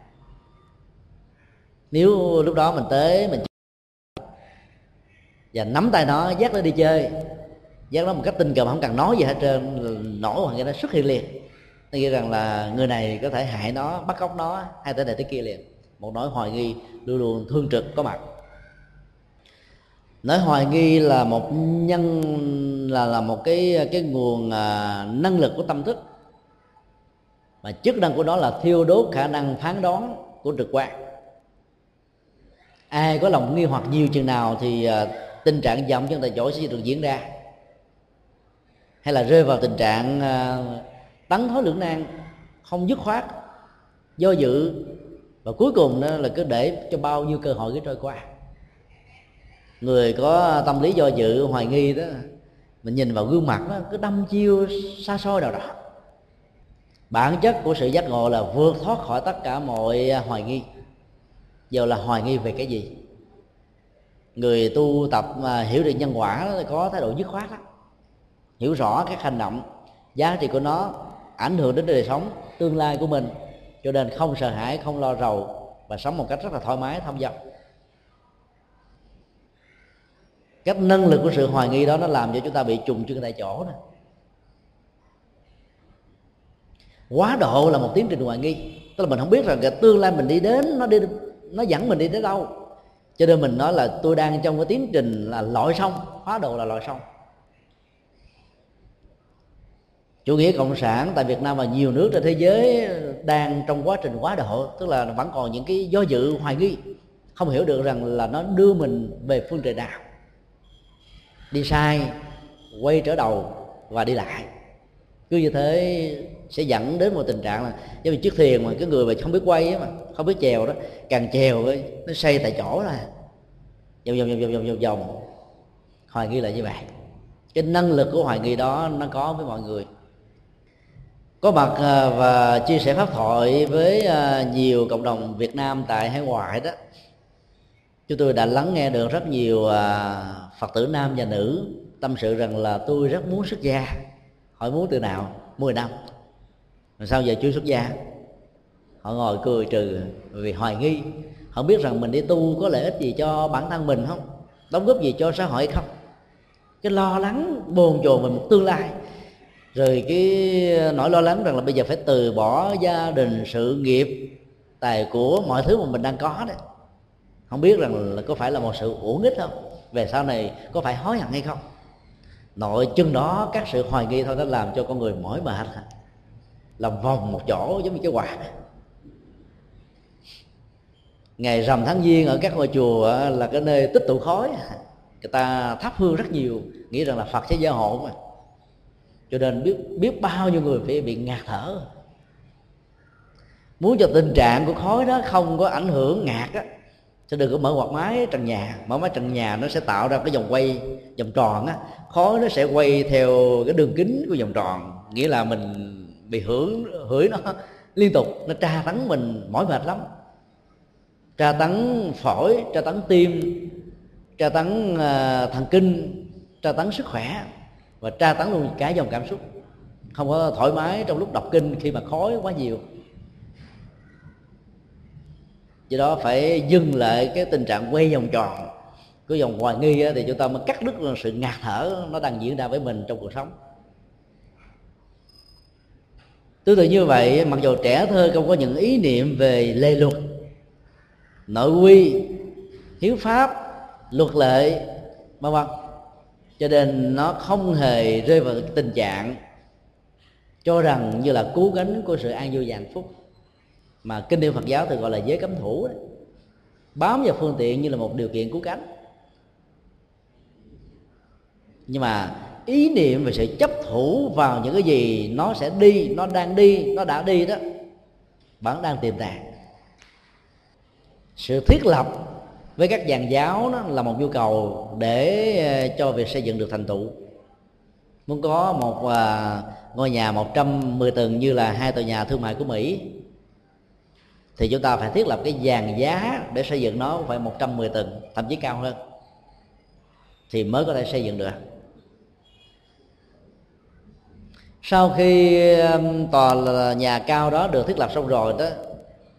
Nếu lúc đó mình tới mình và nắm tay nó dắt nó đi chơi. Dắt nó một cách tình cờ mà không cần nói gì hết trơn nổi hoặc nó xuất hiện liền nó nghĩ rằng là người này có thể hại nó bắt cóc nó hay tới này tới kia liền. Một nỗi hoài nghi luôn luôn thương trực có mặt. Nỗi hoài nghi là một nhân là là một cái cái nguồn à, năng lực của tâm thức. Mà chức năng của nó là thiêu đốt khả năng phán đoán của trực quan. Ai có lòng nghi hoặc nhiều chừng nào thì à, tình trạng dậm chân tại chỗ sẽ được diễn ra. Hay là rơi vào tình trạng à, tấn thối lưỡng nan, không dứt khoát, do dự, và cuối cùng đó là cứ để cho bao nhiêu cơ hội cứ trôi qua. Người có tâm lý do dự, hoài nghi đó, mình nhìn vào gương mặt đó, cứ đâm chiêu xa xôi nào đó. Bản chất của sự giác ngộ là vượt thoát khỏi tất cả mọi hoài nghi. Giờ là hoài nghi về cái gì? Người tu tập mà hiểu được nhân quả có thái độ dứt khoát đó hiểu rõ các hành động, giá trị của nó ảnh hưởng đến đời sống tương lai của mình. Cho nên không sợ hãi không lo rầu và sống một cách rất là thoải mái thông dong cách năng lực của sự hoài nghi đó nó làm cho chúng ta bị trùng chân tại chỗ này quá độ là một tiến trình hoài nghi. Tức là mình không biết rằng cái tương lai mình đi đến nó đi nó dẫn mình đi tới đâu. Cho nên mình nói là tôi đang trong cái tiến trình là loại xong, hóa độ là loại xong. Chủ nghĩa cộng sản tại việt nam và nhiều nước trên thế giới đang trong quá trình quá độ tức là vẫn còn những cái do dự hoài nghi. Không hiểu được rằng là nó đưa mình về phương trời nào. Đi sai quay trở đầu và đi lại. Cứ như thế sẽ dẫn đến một tình trạng là giống như chiếc thuyền mà cái người mà không biết quay mà không biết chèo đó càng chèo ấy, nó xây tại chỗ là vòng vòng vòng vòng vòng vòng vòng. Hoài nghi là như vậy. Cái năng lực của hoài nghi đó nó có với mọi người có mặt à, và chia sẻ pháp thoại với à, nhiều cộng đồng Việt Nam tại hải ngoại đó. Chúng tôi đã lắng nghe được rất nhiều à, Phật tử nam và nữ tâm sự rằng là tôi rất muốn xuất gia. Hỏi muốn từ nào? 10 năm. Rồi sao giờ chưa xuất gia, họ ngồi cười trừ vì hoài nghi. Họ biết rằng mình đi tu có lợi ích gì cho bản thân mình không? Đóng góp gì cho xã hội không? Cái lo lắng bồn chồn về một tương lai rồi cái ờ, nỗi lo lắng rằng là bây giờ phải từ bỏ gia đình, sự nghiệp, tài của mọi thứ mà mình đang có đấy. Không biết rằng là có phải là một sự uổng ích không? Về sau này có phải hối hận hay không? Nội chân đó, các sự hoài nghi thôi đã làm cho con người mỏi mệt làm vòng một chỗ giống như cái quạt ngày rằm tháng giêng ở các ngôi chùa ờ, là cái nơi tích tụ khói người ta thắp hương rất nhiều, nghĩ rằng là phật sẽ gia hộ mà cho nên biết biết bao nhiêu người phải bị ngạt thở. Muốn cho tình trạng của khói đó không có ảnh hưởng ngạt á sẽ đừng có mở quạt máy trần nhà. Mở máy trần nhà nó sẽ tạo ra cái vòng quay vòng tròn á. Khói nó sẽ quay theo cái đường kính của vòng tròn. Nghĩa là mình bị hưởng hửi nó (laughs) liên tục. Nó tra tấn mình mỏi mệt lắm. Tra tấn phổi tra tấn tim tra tấn uh, thần kinh tra tấn sức khỏe và tra tấn luôn cả dòng cảm xúc. Không có thoải mái trong lúc đọc kinh khi mà khói quá nhiều. Do đó phải dừng lại cái tình trạng quay vòng tròn cái vòng hoài nghi thì chúng ta mới cắt đứt sự ngạt thở nó đang diễn ra với mình trong cuộc sống. Tương tự như vậy, mặc dù trẻ thơ không có những ý niệm về lề luật, nội quy hiếu pháp, luật lệ, vân vân cho nên nó không hề rơi vào tình trạng cho rằng như là cứu gắng của sự an vui và hạnh phúc. Mà kinh điển Phật giáo thường gọi là giới cấm thủ đấy. bám vào phương tiện như là một điều kiện cứu cánh. Nhưng mà ý niệm về sự chấp thủ vào những cái gì nó sẽ đi, nó đang đi, nó đã đi đó, vẫn đang tiềm tàng. Sự thiết lập với các dàn giáo đó là một nhu cầu để ờ, cho việc xây dựng được thành tựu. Muốn có một ờ, ngôi nhà 110 tầng như là hai tòa nhà thương mại của Mỹ, thì chúng ta phải thiết lập cái dàn giá để xây dựng nó phải 110 tầng, thậm chí cao hơn, thì mới có thể xây dựng được. Sau khi tòa nhà cao đó được thiết lập xong rồi đó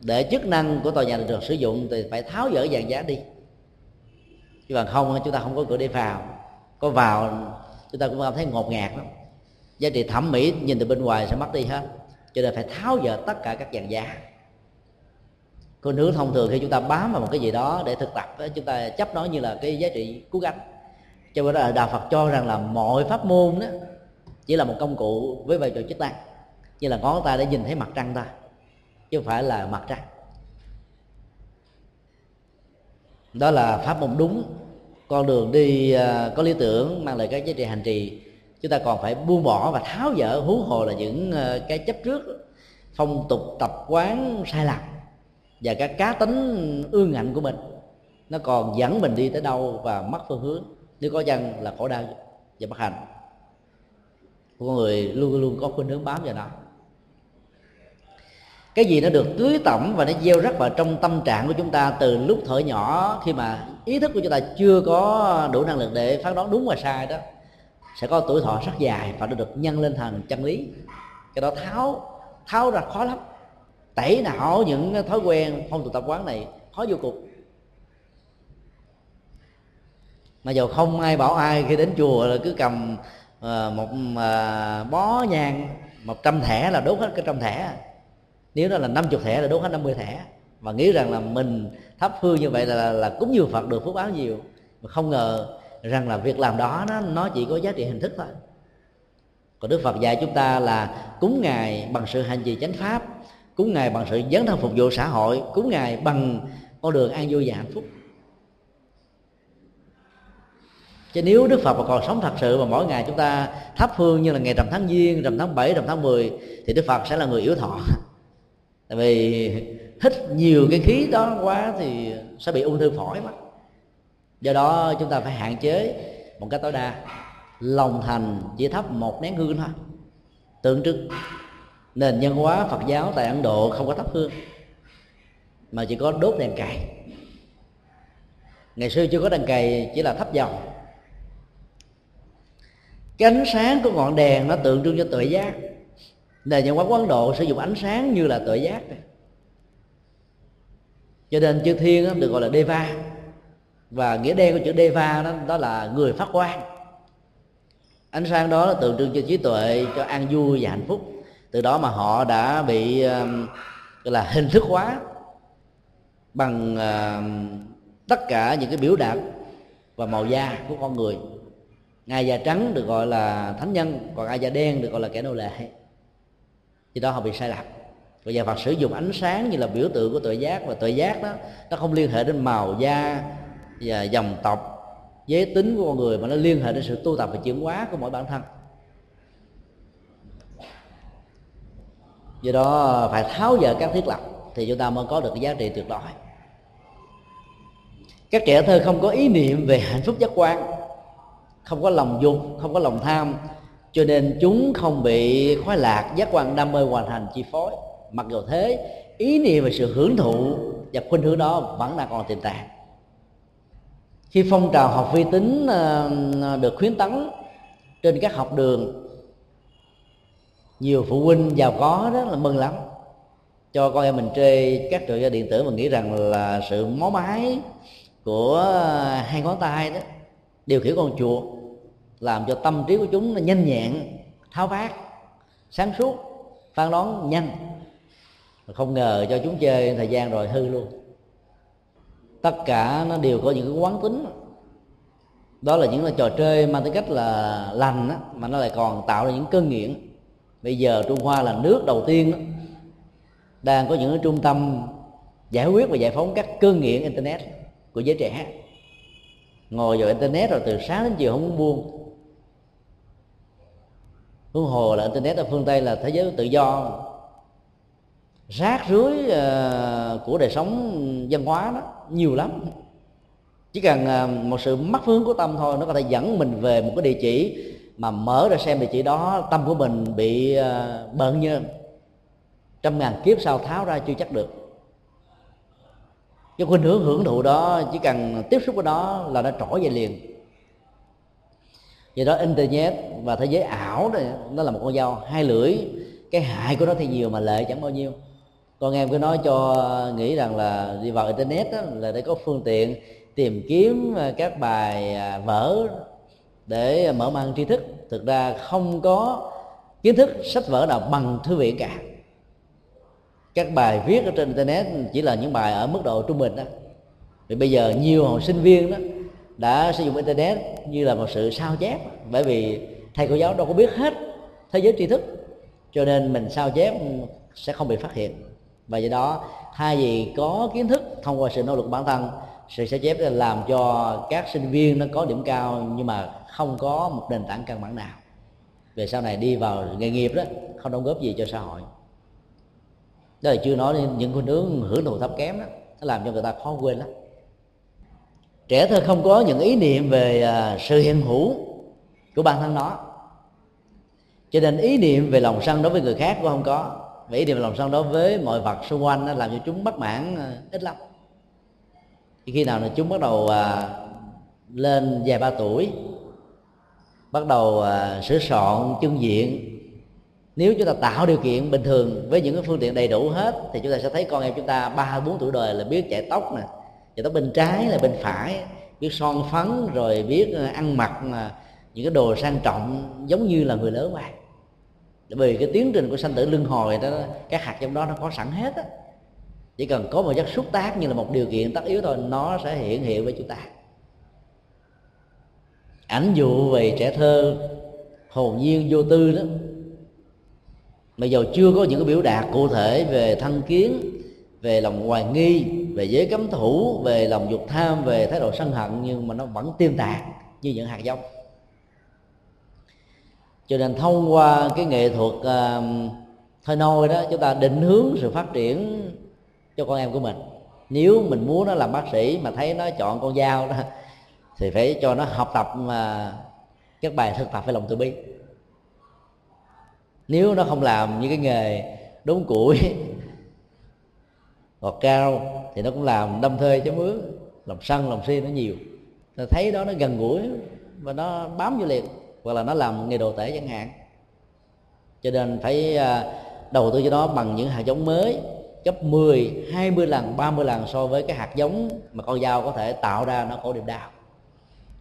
để chức năng của tòa nhà được sử dụng thì phải tháo dỡ dàn giá đi. Chứ bằng không, chúng ta không có cửa để vào. Có vào, chúng ta cũng cảm thấy ngột ngạt lắm. Giá trị thẩm mỹ nhìn từ bên ngoài sẽ mất đi hết. Cho nên phải tháo dỡ tất cả các dàn giá. Còn nước thông thường khi chúng ta bám vào một cái gì đó để thực tập chúng ta chấp nó như là cái giá trị cứu gánh cho nên là đạo phật cho rằng là mọi pháp môn đó chỉ là một công cụ với vai trò chức năng. Như là ngón tay để nhìn thấy mặt trăng ta chứ không phải là mặt trăng. Đó là pháp môn đúng. Con đường đi à, có lý tưởng, mang lại các giá trị hành trì. Chúng ta còn phải buông bỏ và tháo dỡ, hú hồ là những à, cái chấp trước, phong tục, tập quán sai lầm và các cá tính ương ngạnh của mình. Nó còn dẫn mình đi tới đâu và mất phương hướng. Nếu có chăng là khổ đau và bất hạnh. Con người luôn luôn có khuynh hướng bám vào nó cái gì nó được tưới tẩm và nó gieo rắc vào trong tâm trạng của chúng ta từ lúc thở nhỏ khi mà ý thức của chúng ta chưa có đủ năng lực để phán đoán đúng và sai đó sẽ có tuổi thọ rất dài và nó được nhân lên thành chân lý. Cái đó tháo tháo ra khó lắm. Tẩy não những thói quen phong tục tập quán này khó vô cùng. Mà dù không ai bảo ai khi đến chùa là cứ cầm uh, một uh, bó nhang một trăm thẻ là đốt hết cái trăm thẻ nếu đó là 50 thẻ là đốt hết 50 thẻ. Và nghĩ rằng là mình thắp hương như vậy là, là, là cúng nhiều phật được phước báo nhiều. Mà không ngờ rằng là việc làm đó nó, nó chỉ có giá trị hình thức thôi. Còn đức phật dạy chúng ta là cúng ngài bằng sự hành trì chánh pháp cúng ngài bằng sự dấn thân phục vụ xã hội cúng ngài bằng con đường an vui và hạnh phúc. Chứ nếu đức phật mà còn sống thật sự mà mỗi ngày chúng ta thắp hương như là ngày rằm tháng giêng rằm tháng 7, rằm tháng 10 thì đức phật sẽ là người yếu thọ tại vì hít nhiều cái khí đó quá thì sẽ bị ung thư phổi mất do đó chúng ta phải hạn chế một cách tối đa lòng thành chỉ thắp một nén hương thôi. Tượng trưng, nền nhân hóa phật giáo tại ấn độ không có thắp hương, mà chỉ có đốt đèn cày. Ngày xưa chưa có đèn cày, chỉ là thắp dầu cái ánh sáng của ngọn đèn nó tượng trưng cho tuệ giác nền nhân hóa quán độ sử dụng ánh sáng như là tội giác này. Cho nên chư thiên được gọi là deva. Và nghĩa đen của chữ deva đó đó là người phát quang. Ánh sáng đó là tượng trưng cho trí tuệ cho an vui và hạnh phúc. Từ đó mà họ đã bị um, gọi là hình thức hóa bằng uh, tất cả những cái biểu đạt và màu da của con người. Ngài da trắng được gọi là thánh nhân còn ai da đen được gọi là kẻ nô lệ thì đó họ bị sai lạc. Và nhà Phật sử dụng ánh sáng như là biểu tượng của tự giác và tự giác đó, nó không liên hệ đến màu da và dòng tộc, giới tính của con người, mà nó liên hệ đến sự tu tập và chuyển hóa của mỗi bản thân. Do đó phải tháo dỡ các thiết lập thì chúng ta mới có được cái giá trị tuyệt đối. Các trẻ thơ không có ý niệm về hạnh phúc giác quan, không có lòng dục, không có lòng tham cho nên chúng không bị khoái lạc, giác quan đam mê hoàn thành chi phối. Mặc dù thế, ý niệm về sự hưởng thụ và khuynh hướng đó vẫn đang còn tiềm tàng. Khi phong trào học vi tính ờ, được khuyến tấn trên các học đường, nhiều phụ huynh giàu có đó là mừng lắm. Cho con em mình chơi các trò chơi điện tử mà nghĩ rằng là sự mó mái của hai ngón tay đó, điều khiển con chuột làm cho tâm trí của chúng nó nhanh nhẹn tháo vát sáng suốt phán đoán nhanh. Không ngờ cho chúng chơi thời gian rồi hư luôn. Tất cả nó đều có những cái quán tính. Đó là những là trò chơi mang tính cách là lành á, mà nó lại còn tạo ra những cơn nghiện. Bây giờ trung hoa là nước đầu tiên đó, đang có những cái trung tâm giải quyết và giải phóng các cơn nghiện internet của giới trẻ. Ngồi vào internet rồi từ sáng đến chiều không muốn buông huống hồ là internet ở phương tây là thế giới tự do. Rác rưới ờ, của đời sống văn hóa đó, nhiều lắm. Chỉ cần ờ, một sự mất phương của tâm thôi, nó có thể dẫn mình về một cái địa chỉ mà mở ra xem địa chỉ đó, tâm của mình bị ờ, bận như trăm ngàn kiếp sau tháo ra chưa chắc được. Cái khuynh hướng hưởng thụ đó, chỉ cần tiếp xúc với đó là nó trỗi về liền do đó internet và thế giới ảo này nó là một con dao hai lưỡi. Cái hại của nó thì nhiều mà lợi chẳng bao nhiêu. Con em cứ nói cho nghĩ rằng là đi vào internet đó, là để có phương tiện tìm kiếm à, các bài à, vở để mở mang tri thức. Thực ra không có kiến thức sách vở nào bằng thư viện cả. Các bài viết ở trên internet chỉ là những bài ở mức độ trung bình đó vì bây giờ nhiều học sinh viên đó đã sử dụng internet như là một sự sao chép. Bởi vì thầy cô giáo đâu có biết hết thế giới tri thức, cho nên mình sao chép sẽ không bị phát hiện. Và do đó, thay vì có kiến thức thông qua sự nỗ lực bản thân, sự sao chép làm cho các sinh viên nó có điểm cao nhưng mà không có một nền tảng căn bản nào. Về sau này đi vào nghề nghiệp đó, không đóng góp gì cho xã hội. Đó là chưa nói đến những khuynh hướng hưởng thụ thấp kém đó, nó làm cho người ta khó quên lắm trẻ thơ không có những ý niệm về à, sự hiện hữu của bản thân nó. Cho nên ý niệm về lòng sân đối với người khác cũng không có. Và ý niệm về lòng sân đối với mọi vật xung quanh nó làm cho chúng bất mãn à, ít lắm. Khi nào là chúng bắt đầu à, lên vài ba tuổi, bắt đầu sửa soạn chân diện, nếu chúng ta tạo điều kiện bình thường với những cái phương tiện đầy đủ hết, thì chúng ta sẽ thấy con em chúng ta ba, bốn tuổi đời là biết chạy tóc nè và tóc bên trái là bên phải, biết son phấn, rồi biết ờ, ăn mặc những cái đồ sang trọng giống như là người lớn vậy bởi vì cái tiến trình của sanh tử luân hồi đó các hạt trong đó nó có sẵn hết á. Chỉ cần có một chất xúc tác như là một điều kiện tất yếu thôi, nó sẽ hiện hiện với chúng ta. Ảnh dụ về trẻ thơ hồn nhiên vô tư đó. Mà dầu chưa có những cái biểu đạt cụ thể về thân kiến, về lòng hoài nghi về giới cấm thủ về lòng dục tham về thái độ sân hận nhưng mà nó vẫn tiêm tạc như những hạt giống. Cho nên thông qua cái nghệ thuật uh, thôi nôi đó chúng ta định hướng sự phát triển cho con em của mình. Nếu mình muốn nó làm bác sĩ mà thấy nó chọn con dao đó (laughs) thì phải cho nó học tập mà các bài thực tập phải lòng từ bi. Nếu nó không làm những cái nghề đốn củi hoặc cao thì nó cũng làm đâm thuê chấm mướn lòng sân lòng si nó nhiều. Nó thấy đó nó gần gũi và nó bám vô liền hoặc là nó làm nghề đồ tể chẳng hạn. Cho nên phải à, đầu tư cho nó bằng những hạt giống mới gấp 10, 20 lần, 30 lần so với cái hạt giống mà con dao có thể tạo ra nó khổ điểm đào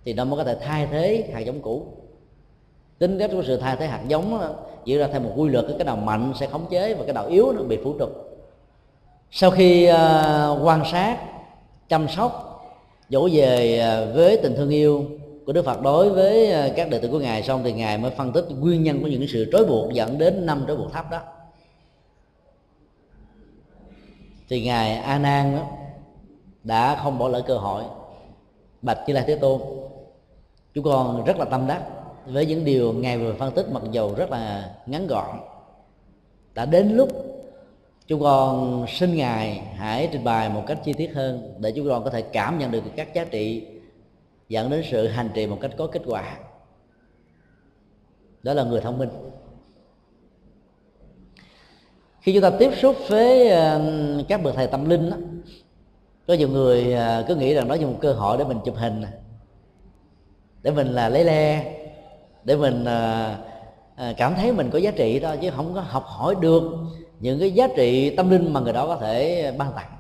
thì nó mới có thể thay thế hạt giống cũ. Tính cách của sự thay thế hạt giống diễn ra theo một quy luật cái nào mạnh sẽ khống chế và cái nào yếu nó bị phụ trục sau khi uh, quan sát chăm sóc dỗ về uh, với tình thương yêu của Đức Phật đối với uh, các đệ tử của ngài xong thì ngài mới phân tích nguyên nhân của những sự trói buộc dẫn đến năm trói buộc thấp đó. Thì ngài a nan đã không bỏ lỡ cơ hội. Bạch như lai thế tôn chúng con rất là tâm đắc với những điều ngài vừa phân tích mặc dầu rất là ngắn gọn đã đến lúc chúng con xin ngài hãy trình bày một cách chi tiết hơn để chúng con có thể cảm nhận được các giá trị dẫn đến sự hành trì một cách có kết quả. Đó là người thông minh. Khi chúng ta tiếp xúc với các bậc thầy tâm linh đó, có nhiều người ờ, cứ nghĩ rằng đó là một cơ hội để mình chụp hình để mình là lấy le để mình ờ, ờ, cảm thấy mình có giá trị thôi chứ không có học hỏi được những cái giá trị tâm linh mà người đó có thể ban tặng.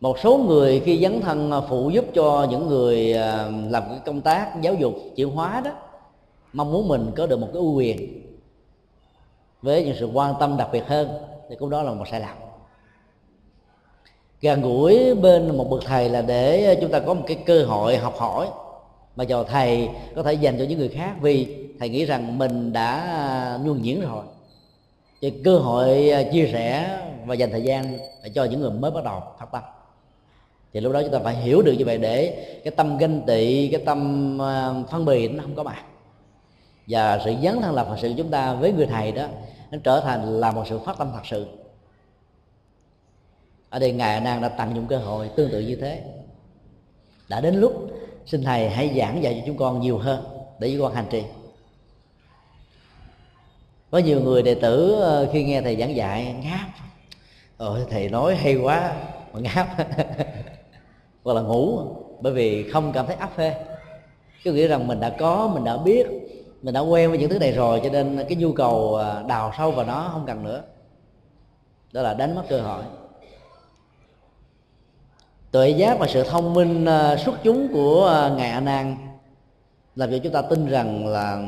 Một số người khi dấn thân phụ giúp cho những người à, làm cái công tác giáo dục chuyển hóa đó, mong muốn mình có được một cái ưu quyền. Với những sự quan tâm đặc biệt hơn, thì cũng đó là một sai lầm. Gần gũi bên một bậc thầy là để chúng ta có một cái cơ hội học hỏi mà cho thầy có thể dành cho những người khác vì thầy nghĩ rằng mình đã nhuần nhuyễn rồi. Thì cơ hội à, chia sẻ và dành thời gian để cho những người mới bắt đầu phát tâm thì lúc đó chúng ta phải hiểu được như vậy để cái tâm ganh tị, cái tâm à, phân bì nó không có mặt và sự dấn thân lập thật sự chúng ta với người thầy đó, nó trở thành là một sự phát tâm thật sự. Ở đây ngài đang đã tận dụng cơ hội tương tự như thế. Đã đến lúc xin thầy hãy giảng dạy cho chúng con nhiều hơn để chúng con hành trì. Có nhiều người đệ tử ờ, khi nghe thầy giảng dạy, ngáp. Ôi, thầy nói hay quá, mà ngáp. (laughs) Hoặc là ngủ, bởi vì không cảm thấy áp phê. Cứ nghĩ rằng mình đã có, mình đã biết, mình đã quen với những thứ này rồi, cho nên cái nhu cầu ờ, đào sâu vào nó không cần nữa. Đó là đánh mất cơ hội tuệ giác và sự thông minh à, xuất chúng của à, ngài a nan làm cho chúng ta tin rằng là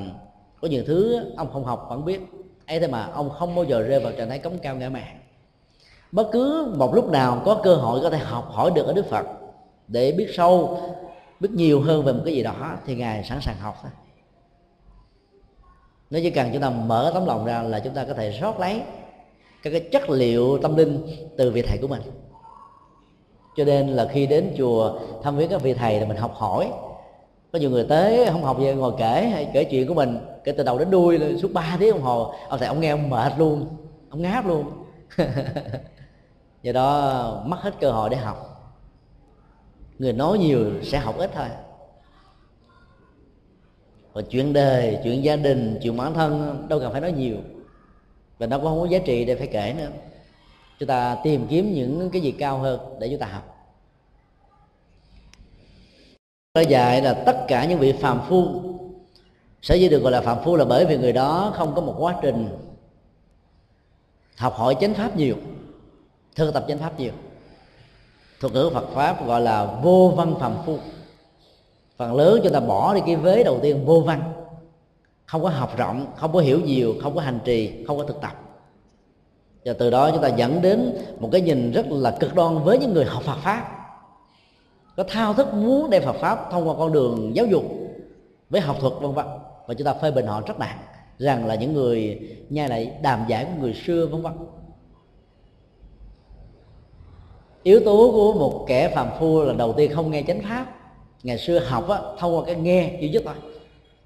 có nhiều thứ ông không học, vẫn biết. Ấy thế mà ông không bao giờ rơi vào trạng thái cống cao ngã mạn. Bất cứ một lúc nào có cơ hội có thể học hỏi được ở đức phật để biết sâu, biết nhiều hơn về một cái gì đó thì ngài sẵn sàng học thôi. Nó chỉ cần chúng ta mở tấm lòng ra là chúng ta có thể rót lấy các cái chất liệu tâm linh từ vị thầy của mình cho nên là khi đến chùa thăm viếng các vị thầy thì mình học hỏi. Có nhiều người tới, không học gì, ngồi kể, hay kể chuyện của mình, kể từ đầu đến đuôi là suốt 3 tiếng đồng hồ. Ông thầy, ông nghe ông mệt luôn, ông ngáp luôn. (laughs) Do đó, mất hết cơ hội để học. Người nói nhiều sẽ học ít thôi. Và chuyện đời, chuyện gia đình, chuyện bản thân, đâu cần phải nói nhiều. Và nó cũng không có giá trị để phải kể nữa chúng ta tìm kiếm những cái gì cao hơn để chúng ta học. Nó dạy là tất cả những vị phàm phu sở dĩ được gọi là phạm phu là bởi vì người đó không có một quá trình học hỏi chánh pháp nhiều, thực tập chánh pháp nhiều. Thuật ngữ phật pháp gọi là vô văn phạm phu. Phần lớn chúng ta bỏ đi cái vế đầu tiên vô văn, không có học rộng, không có hiểu nhiều, không có hành trì, không có thực tập và từ đó chúng ta dẫn đến một cái nhìn rất là cực đoan với những người học Phật pháp. Có thao thức muốn đem Phật pháp thông qua con đường giáo dục với học thuật vân vân. Và chúng ta phê bình họ rất nặng rằng là những người nhai lại đàm giải của người xưa vân vân. Yếu tố của một kẻ phàm phu là đầu tiên không nghe chánh pháp. Ngày xưa học á, thông qua cái nghe duy nhất thôi.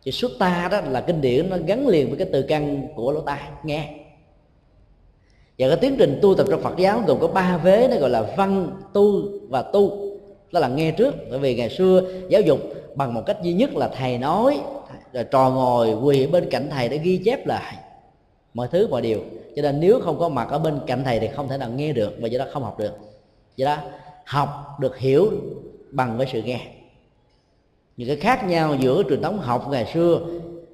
Thì xuất ta đó là kinh điển nó gắn liền với cái từ căn của lỗ tai nghe và cái tiến trình tu tập trong Phật giáo gồm có ba vế, nó gọi là văn, tu và tu. Đó là nghe trước, bởi vì ngày xưa giáo dục bằng một cách duy nhất là thầy nói, rồi trò ngồi, quỳ bên cạnh thầy để ghi chép lại mọi thứ, mọi điều. Cho nên nếu không có mặt ở bên cạnh thầy thì không thể nào nghe được, và do đó không học được. Do đó, học được hiểu bằng với sự nghe. Những cái khác nhau giữa truyền thống học ngày xưa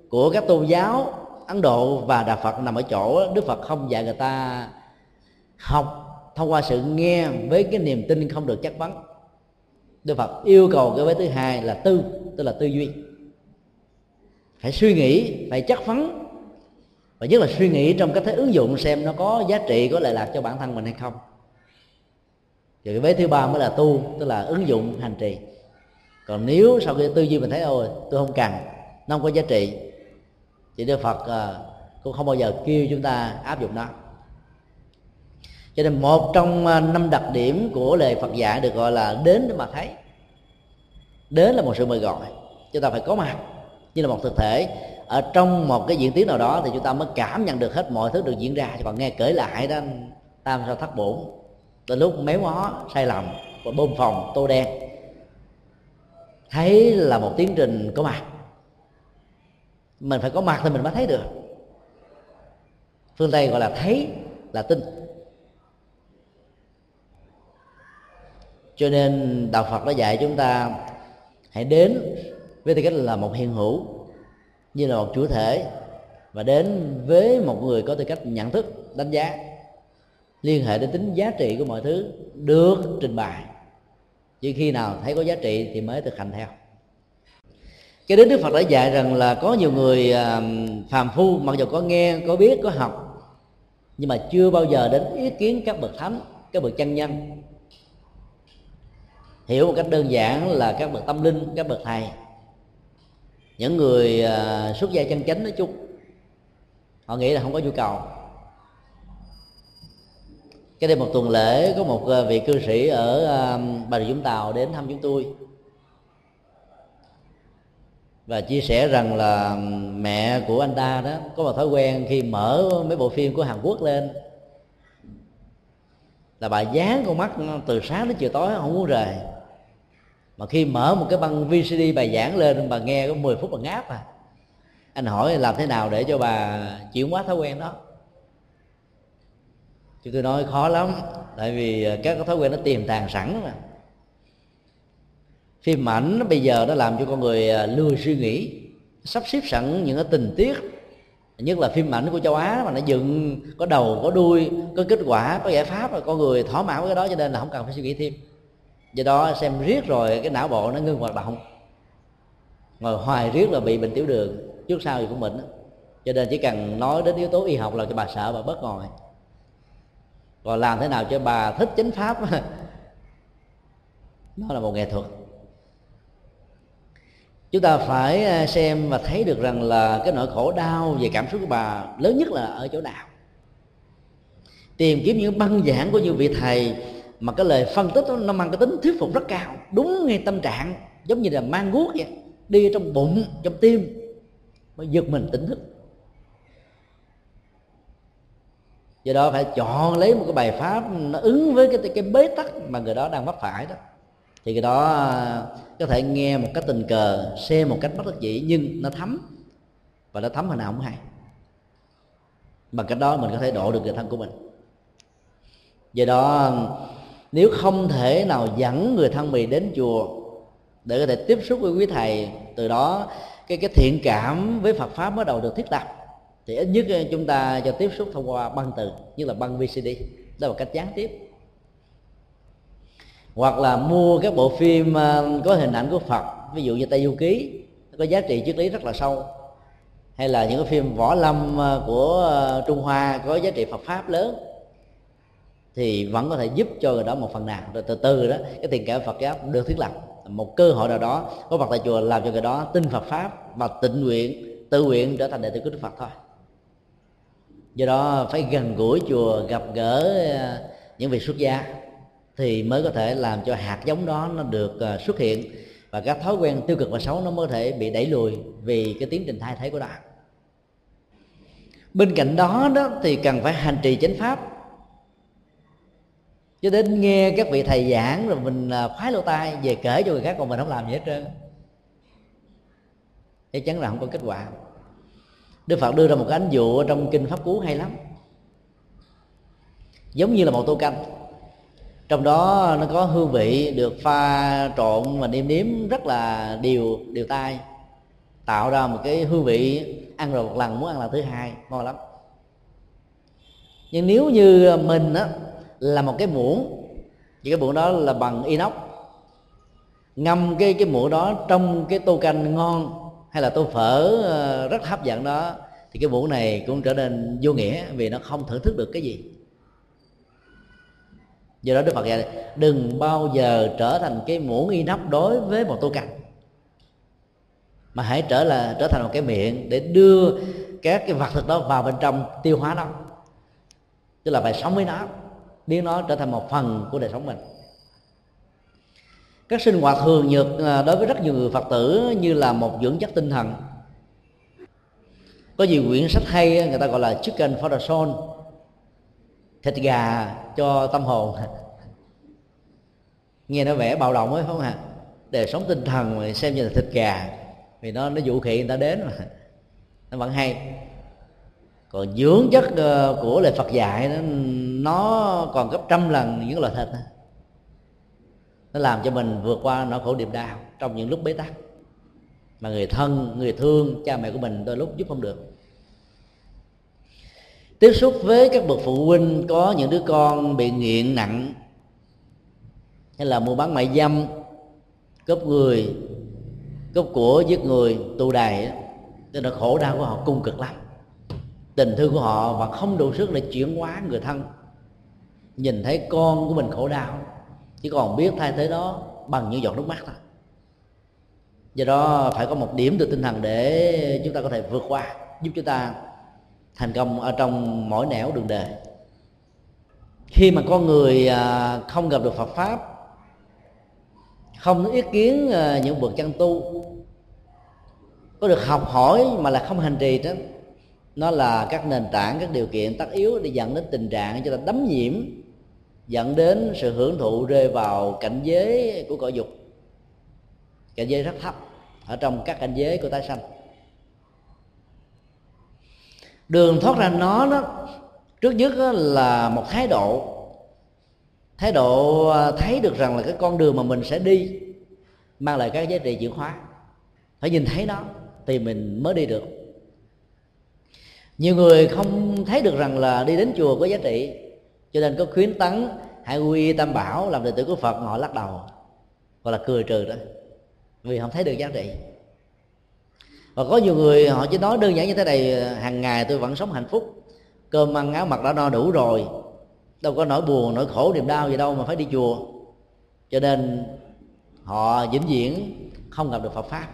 của các tôn giáo ấn độ và đạo phật nằm ở chỗ đức phật không dạy người ta học, thông qua sự nghe với cái niềm tin không được chắc vấn. Đức phật yêu cầu cái vế thứ hai là tư, tức là tư duy. Phải suy nghĩ, phải chắc vấn. Và nhất là suy nghĩ trong cách thế ứng dụng xem nó có giá trị, có lợi lạc cho bản thân mình hay không. Rồi cái vế thứ ba mới là tu, tức là ứng dụng hành trì. Còn nếu sau khi tư duy mình thấy, ôi, tôi không cần, nó không có giá trị thì đức phật ờ, cũng không bao giờ kêu chúng ta áp dụng nó. Cho nên một trong ờ, năm đặc điểm của lời phật dạy được gọi là đến để mà thấy. Đến là một sự mời gọi chúng ta phải có mặt. Như là một thực thể, ở trong một cái diễn tiến nào đó thì chúng ta mới cảm nhận được hết mọi thứ được diễn ra. Còn nghe kể lại đó tam sao thất bổn từ lúc méo mó, sai lầm, và bơm phòng tô đen. Thấy là một tiến trình có mặt mình phải có mặt thì mình mới thấy được. Phương tây gọi là thấy là tin. Cho nên đạo phật đã dạy chúng ta hãy đến với tư cách là một hiện hữu, như là một chủ thể, và đến với một người có tư cách nhận thức, đánh giá, liên hệ đến tính giá trị của mọi thứ được trình bày. Chỉ khi nào thấy có giá trị thì mới thực hành theo cái đến đức phật đã dạy rằng là có nhiều người à, phàm phu, mặc dù có nghe, có biết, có học, nhưng mà chưa bao giờ đến ý kiến các bậc thánh, các bậc chân nhân. Hiểu một cách đơn giản là các bậc tâm linh, các bậc thầy, những người à, xuất gia chân chánh nói chung, họ nghĩ là không có nhu cầu. Cái đây một tuần lễ, có một à, vị cư sĩ ở bà rịa vũng tàu đến thăm chúng tôi và chia sẻ rằng là mẹ của anh ta đó có một thói quen khi mở mấy bộ phim của Hàn Quốc lên là bà dán con mắt từ sáng đến chiều tối, không muốn rời. Mà khi mở một cái băng VCD bài giảng lên, bà nghe có 10 phút bà ngáp à. Anh hỏi làm thế nào để cho bà chuyển hóa thói quen đó? Chứ tôi nói khó lắm, tại vì các cái thói quen nó tiềm tàng sẵn mà phim ảnh nó bây giờ nó làm cho con người à, lười suy nghĩ sắp xếp sẵn những cái tình tiết. Nhất là phim ảnh của châu Á mà nó dựng có đầu có đuôi có kết quả có giải pháp rồi con người thỏa mãn với cái đó cho nên là không cần phải suy nghĩ thêm. Do đó xem riết rồi cái não bộ nó ngưng hoạt động. Ngồi hoài riết là bị bệnh tiểu đường trước sau gì cũng bệnh cho nên chỉ cần nói đến yếu tố y học là cho bà sợ bà bớt ngồi. Còn làm thế nào cho bà thích chánh pháp (laughs) nó là một nghệ thuật chúng ta phải à, xem và thấy được rằng là cái nỗi khổ đau về cảm xúc của bà lớn nhất là ở chỗ nào. Tìm kiếm những băng giảng của những vị thầy mà cái lời phân tích đó, nó mang cái tính thuyết phục rất cao đúng ngay tâm trạng giống như là mang guốc vậy đi trong bụng trong tim mới giật mình tỉnh thức. Do đó phải chọn lấy một cái bài pháp nó ứng với cái cái bế tắc mà người đó đang mắc phải đó thì cái đó ờ, có thể nghe một cách tình cờ, xem một cách bất đắc dĩ, nhưng nó thấm. Và nó thấm hồi nào không hay. Bằng cách đó mình có thể độ được người thân của mình. Do đó, nếu không thể nào dẫn người thân mình đến chùa để có thể tiếp xúc với quý thầy, từ đó cái cái thiện cảm với Phật pháp bắt đầu được thiết lập. Thì ít nhất ờ, chúng ta cho tiếp xúc thông qua băng từ, như là băng VCD đó là cách gián tiếp hoặc là mua các bộ phim à, có hình ảnh của Phật, ví dụ như Tây Du Ký có giá trị triết lý rất là sâu. Hay là những cái phim võ lâm à, của à, Trung Hoa có giá trị Phật pháp lớn, thì vẫn có thể giúp cho người đó một phần nào. Rồi từ từ đó, cái tiền cảm Phật giáo được thiết lập. Một cơ hội nào đó, có Phật tại chùa làm cho người đó tin Phật pháp và tịnh nguyện, tự nguyện trở thành đệ tử của đức phật thôi. Do đó phải gần gũi chùa gặp gỡ những vị xuất gia thì mới có thể làm cho hạt giống đó nó được ờ, xuất hiện. Và các thói quen tiêu cực và xấu nó mới có thể bị đẩy lùi vì cái tiến trình thay thế của đạo bên cạnh đó đó thì cần phải hành trì chánh pháp. Cho đến nghe các vị thầy giảng rồi mình ờ, khoái lỗ tai về kể cho người khác còn mình không làm gì hết trơn. Chắc chắn là không có kết quả. Đức phật đưa ra một cái ánh dụ trong kinh pháp cú hay lắm. Giống như là một tô canh trong đó nó có hương vị được pha trộn và nêm nếm rất là đều đều tay tạo ra một cái hương vị ăn rồi một lần, muốn ăn lần thứ hai, ngon lắm. Nhưng nếu như mình á, là một cái muỗng, thì cái muỗng đó là bằng inox. Ngâm cái cái muỗng đó trong cái tô canh ngon hay là tô phở ờ, rất hấp dẫn đó, thì cái muỗng này cũng trở nên vô nghĩa vì nó không thưởng thức được cái gì do đó đức phật dạy, đừng bao giờ trở thành cái muỗng y nắp đối với một tô canh, mà hãy trở là, trở thành một cái miệng để đưa các cái vật thực đó vào bên trong tiêu hóa nó. Tức là phải sống với nó, biến nó trở thành một phần của đời sống mình. Các sinh hoạt thường nhật à, đối với rất nhiều người phật tử như là một dưỡng chất tinh thần. Có nhiều quyển sách hay người ta gọi là chicken for the soul thịt gà cho tâm hồn. Nghe nó vẻ bạo động ấy không hả đời sống tinh thần mà xem như là thịt gà vì nó nó vũ khí người ta đến mà. Nó vẫn hay. Còn dưỡng chất ờ, của lời Phật dạy nó, nó còn gấp trăm lần những loại thịt nó làm cho mình vượt qua nỗi khổ niềm đau trong những lúc bế tắc. Mà người thân người thương cha mẹ của mình đôi lúc giúp không được tiếp xúc với các bậc phụ huynh, có những đứa con bị nghiện nặng, hay là mua bán mại dâm, cướp người, cướp của, giết người, tù đày nên là khổ đau của họ, cung cực lắm. Tình thương của họ và không đủ sức để chuyển hóa người thân. Nhìn thấy con của mình khổ đau, chỉ còn biết thay thế đó bằng những giọt nước mắt thôi. Do đó phải có một điểm từ tinh thần để chúng ta có thể vượt qua, giúp chúng ta thành công ở trong mỗi nẻo đường đời. Khi mà con người à, không gặp được Phật pháp, không ý kiến à, những bậc chân tu, có được học hỏi mà là không hành trì đó, nó là các nền tảng, các điều kiện tất yếu để dẫn đến tình trạng cho ta đấm nhiễm, dẫn đến sự hưởng thụ rơi vào cảnh giới của cõi dục. Cảnh giới rất thấp ở trong các cảnh giới của tái sanh đường thoát ra nó đó, trước nhất là một thái độ. Thái độ à, thấy được rằng là cái con đường mà mình sẽ đi mang lại các giá trị chuyển hóa. Phải nhìn thấy nó thì mình mới đi được. Nhiều người không thấy được rằng là đi đến chùa có giá trị, cho nên có khuyến tấn hãy quy tam bảo làm đệ tử của phật, họ lắc đầu gọi là cười trừ đó. Vì không thấy được giá trị và có nhiều người họ chỉ nói đơn giản như thế này, hàng ngày tôi vẫn sống hạnh phúc. Cơm ăn áo mặc đã no đủ rồi. Đâu có nỗi buồn, nỗi khổ, niềm đau gì đâu mà phải đi chùa. Cho nên họ vĩnh viễn không gặp được Phật pháp.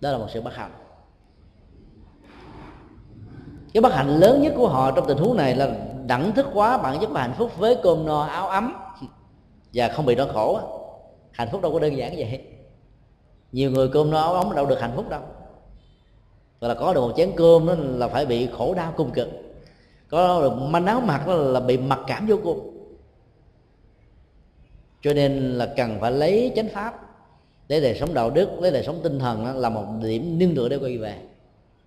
Đó là một sự bất hạnh. Cái bất hạnh lớn nhất của họ trong tình huống này là đẳng thức quá bản chất và hạnh phúc với cơm no, áo ấm và không bị đau khổ hạnh phúc đâu có đơn giản vậy. Nhiều người cơm no, áo ấm đâu được hạnh phúc đâu gọi là có được một chén cơm đó là phải bị khổ đau cung cực. Có được manh áo mặc đó là bị mặc cảm vô cùng. Cho nên là cần phải lấy chánh pháp để đời sống đạo đức lấy đời sống tinh thần đó, là một điểm nương tựa để quay về.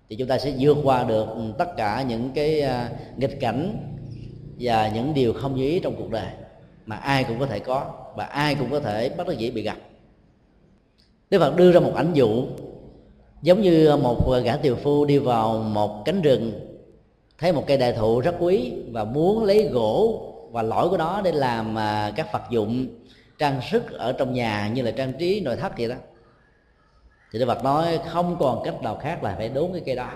Thì chúng ta sẽ vượt qua được tất cả những cái à, nghịch cảnh và những điều không như ý trong cuộc đời mà ai cũng có thể có và ai cũng có thể bắt đắc dễ bị gặp. Đức Phật đưa ra một ảnh dụ giống như một gã tiều phu đi vào một cánh rừng thấy một cây đại thụ rất quý và muốn lấy gỗ và lõi của nó để làm à, các vật dụng trang sức ở trong nhà như là trang trí nội thất vậy đó. Thì Đức Phật nói không còn cách nào khác là phải đốn cái cây đó.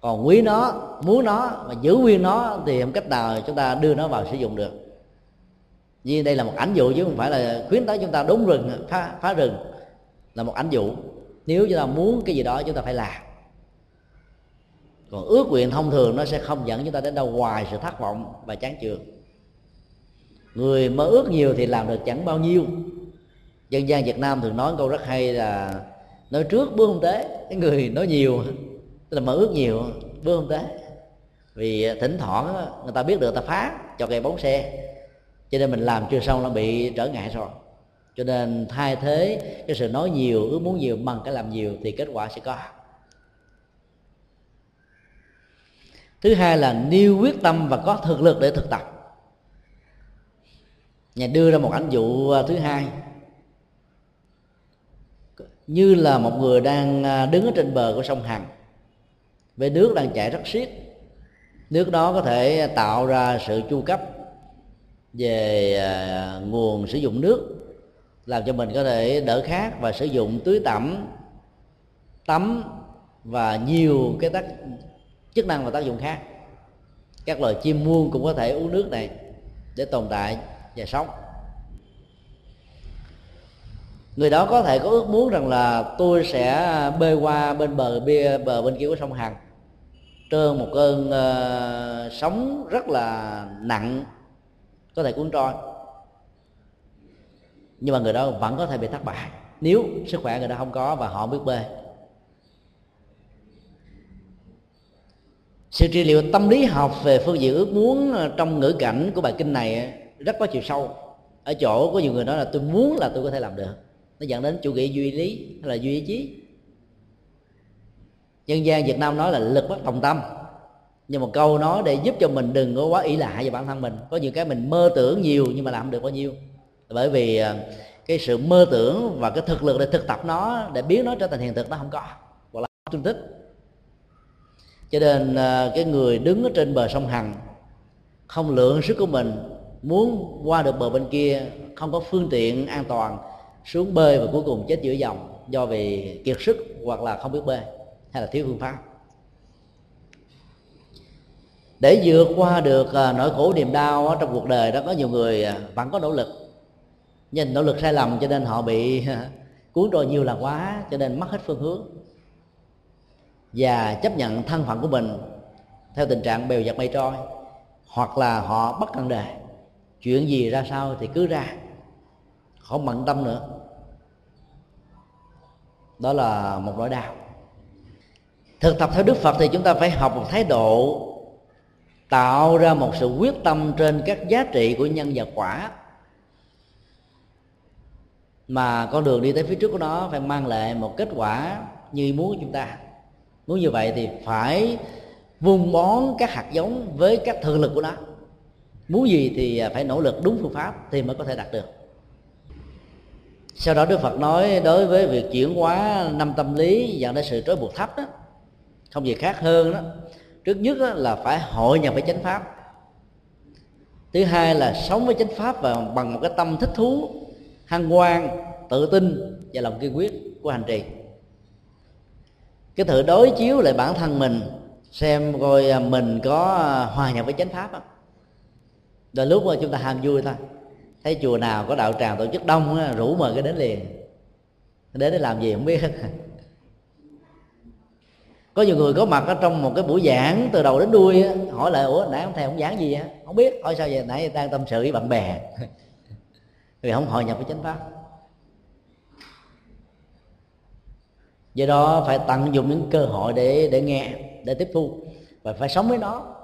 Còn quý nó muốn nó mà giữ nguyên nó thì không cách nào chúng ta đưa nó vào sử dụng được. Vì đây là một ảnh dụ chứ không phải là khuyến cáo chúng ta đốn rừng phá, phá rừng là một ảnh dụ nếu chúng ta muốn cái gì đó chúng ta phải làm. Còn ước nguyện thông thường nó sẽ không dẫn chúng ta đến đâu ngoài sự thất vọng và chán chường. Người mơ ước nhiều thì làm được chẳng bao nhiêu. Dân gian việt nam thường nói câu rất hay là nói trước bước không tế cái người nói nhiều, tức là mơ ước nhiều, bước không tế vì thỉnh thoảng người ta biết được ta phá, cho cây bóng xe, cho nên mình làm chưa xong nó bị trở ngại rồi cho nên thay thế cái sự nói nhiều, ước muốn nhiều bằng cái làm nhiều thì kết quả sẽ có. Thứ hai là nêu quyết tâm và có thực lực để thực tập. Nhà đưa ra một ảnh dụ à, thứ hai. Như là một người đang à, đứng ở trên bờ của sông hằng. Với nước đang chảy rất xiết. Nước đó có thể tạo ra sự chu cấp về à, nguồn sử dụng nước làm cho mình có thể đỡ khát và sử dụng tưới tẩm tắm và nhiều cái tác chức năng và tác dụng khác. Các loài chim muông cũng có thể uống nước này để tồn tại và sống. Người đó có thể có ước muốn rằng là tôi sẽ bơi qua bên bờ bia bờ bên kia của sông hằng trơn một cơn uh, sóng rất là nặng có thể cuốn trôi nhưng mà người đó vẫn có thể bị thất bại. Nếu sức khỏe người đó không có và họ biết bơi sự trị liệu tâm lý học về phương diện ước muốn ờ, trong ngữ cảnh của bài kinh này ờ, rất có chiều sâu. Ở chỗ có nhiều người nói là tôi muốn là tôi có thể làm được. Nó dẫn đến chủ nghĩa duy lý hay là duy ý chí. Dân gian việt nam nói là lực bất đồng tâm. Nhưng một câu nói để giúp cho mình đừng có quá ý lại về bản thân mình. Có nhiều cái mình mơ tưởng nhiều nhưng mà làm được bao nhiêu bởi vì ờ, cái sự mơ tưởng và cái thực lực để thực tập nó, để biến nó trở thành hiện thực nó không có. Hoặc là tương tích cho nên ờ, cái người đứng ở trên bờ sông hằng không lượng sức của mình, muốn qua được bờ bên kia, không có phương tiện an toàn, xuống bơi và cuối cùng chết giữa dòng do vì kiệt sức hoặc là không biết bơi hay là thiếu phương pháp. Để vượt qua được ờ, nỗi khổ niềm đau trong cuộc đời đó, có nhiều người vẫn có nỗ lực nhìn nỗ lực sai lầm cho nên họ bị (laughs) cuốn trôi nhiều là quá, cho nên mất hết phương hướng. Và chấp nhận thân phận của mình theo tình trạng bèo dạt mây trôi, hoặc là họ bất cần đề. Chuyện gì ra sao thì cứ ra, không bận tâm nữa. Đó là một nỗi đau. Thực tập theo đức phật thì chúng ta phải học một thái độ, tạo ra một sự quyết tâm trên các giá trị của nhân và quả mà con đường đi tới phía trước của nó phải mang lại một kết quả như muốn của chúng ta. Muốn như vậy thì phải vun bón các hạt giống với các thực lực của nó. Muốn gì thì phải nỗ lực đúng phương pháp thì mới có thể đạt được. Sau đó đức phật nói đối với việc chuyển hóa năm tâm lý dẫn đến sự trói buộc thấp đó, không gì khác hơn đó. Trước nhất đó là phải hội nhập với chánh pháp. Thứ hai là sống với chánh pháp và bằng một cái tâm thích thú hăng hoan tự tin và lòng kiên quyết của hành trì. Cái thử đối chiếu lại bản thân mình, xem coi à, mình có à, hòa nhập với chánh pháp không? Đôi lúc mà chúng ta ham vui thôi. Thấy chùa nào có đạo tràng tổ chức đông à, rủ mời cái đến liền. Đến để làm gì không biết. (laughs) Có nhiều người có mặt ở trong một cái buổi giảng từ đầu đến đuôi hỏi lại, ủa, nãy ông thầy không giảng gì á không biết hỏi sao vậy? Nãy đang tâm sự với bạn bè. (laughs) vì không hội nhập với chánh pháp. Do đó phải tận dụng những cơ hội để để nghe, để tiếp thu và phải sống với nó.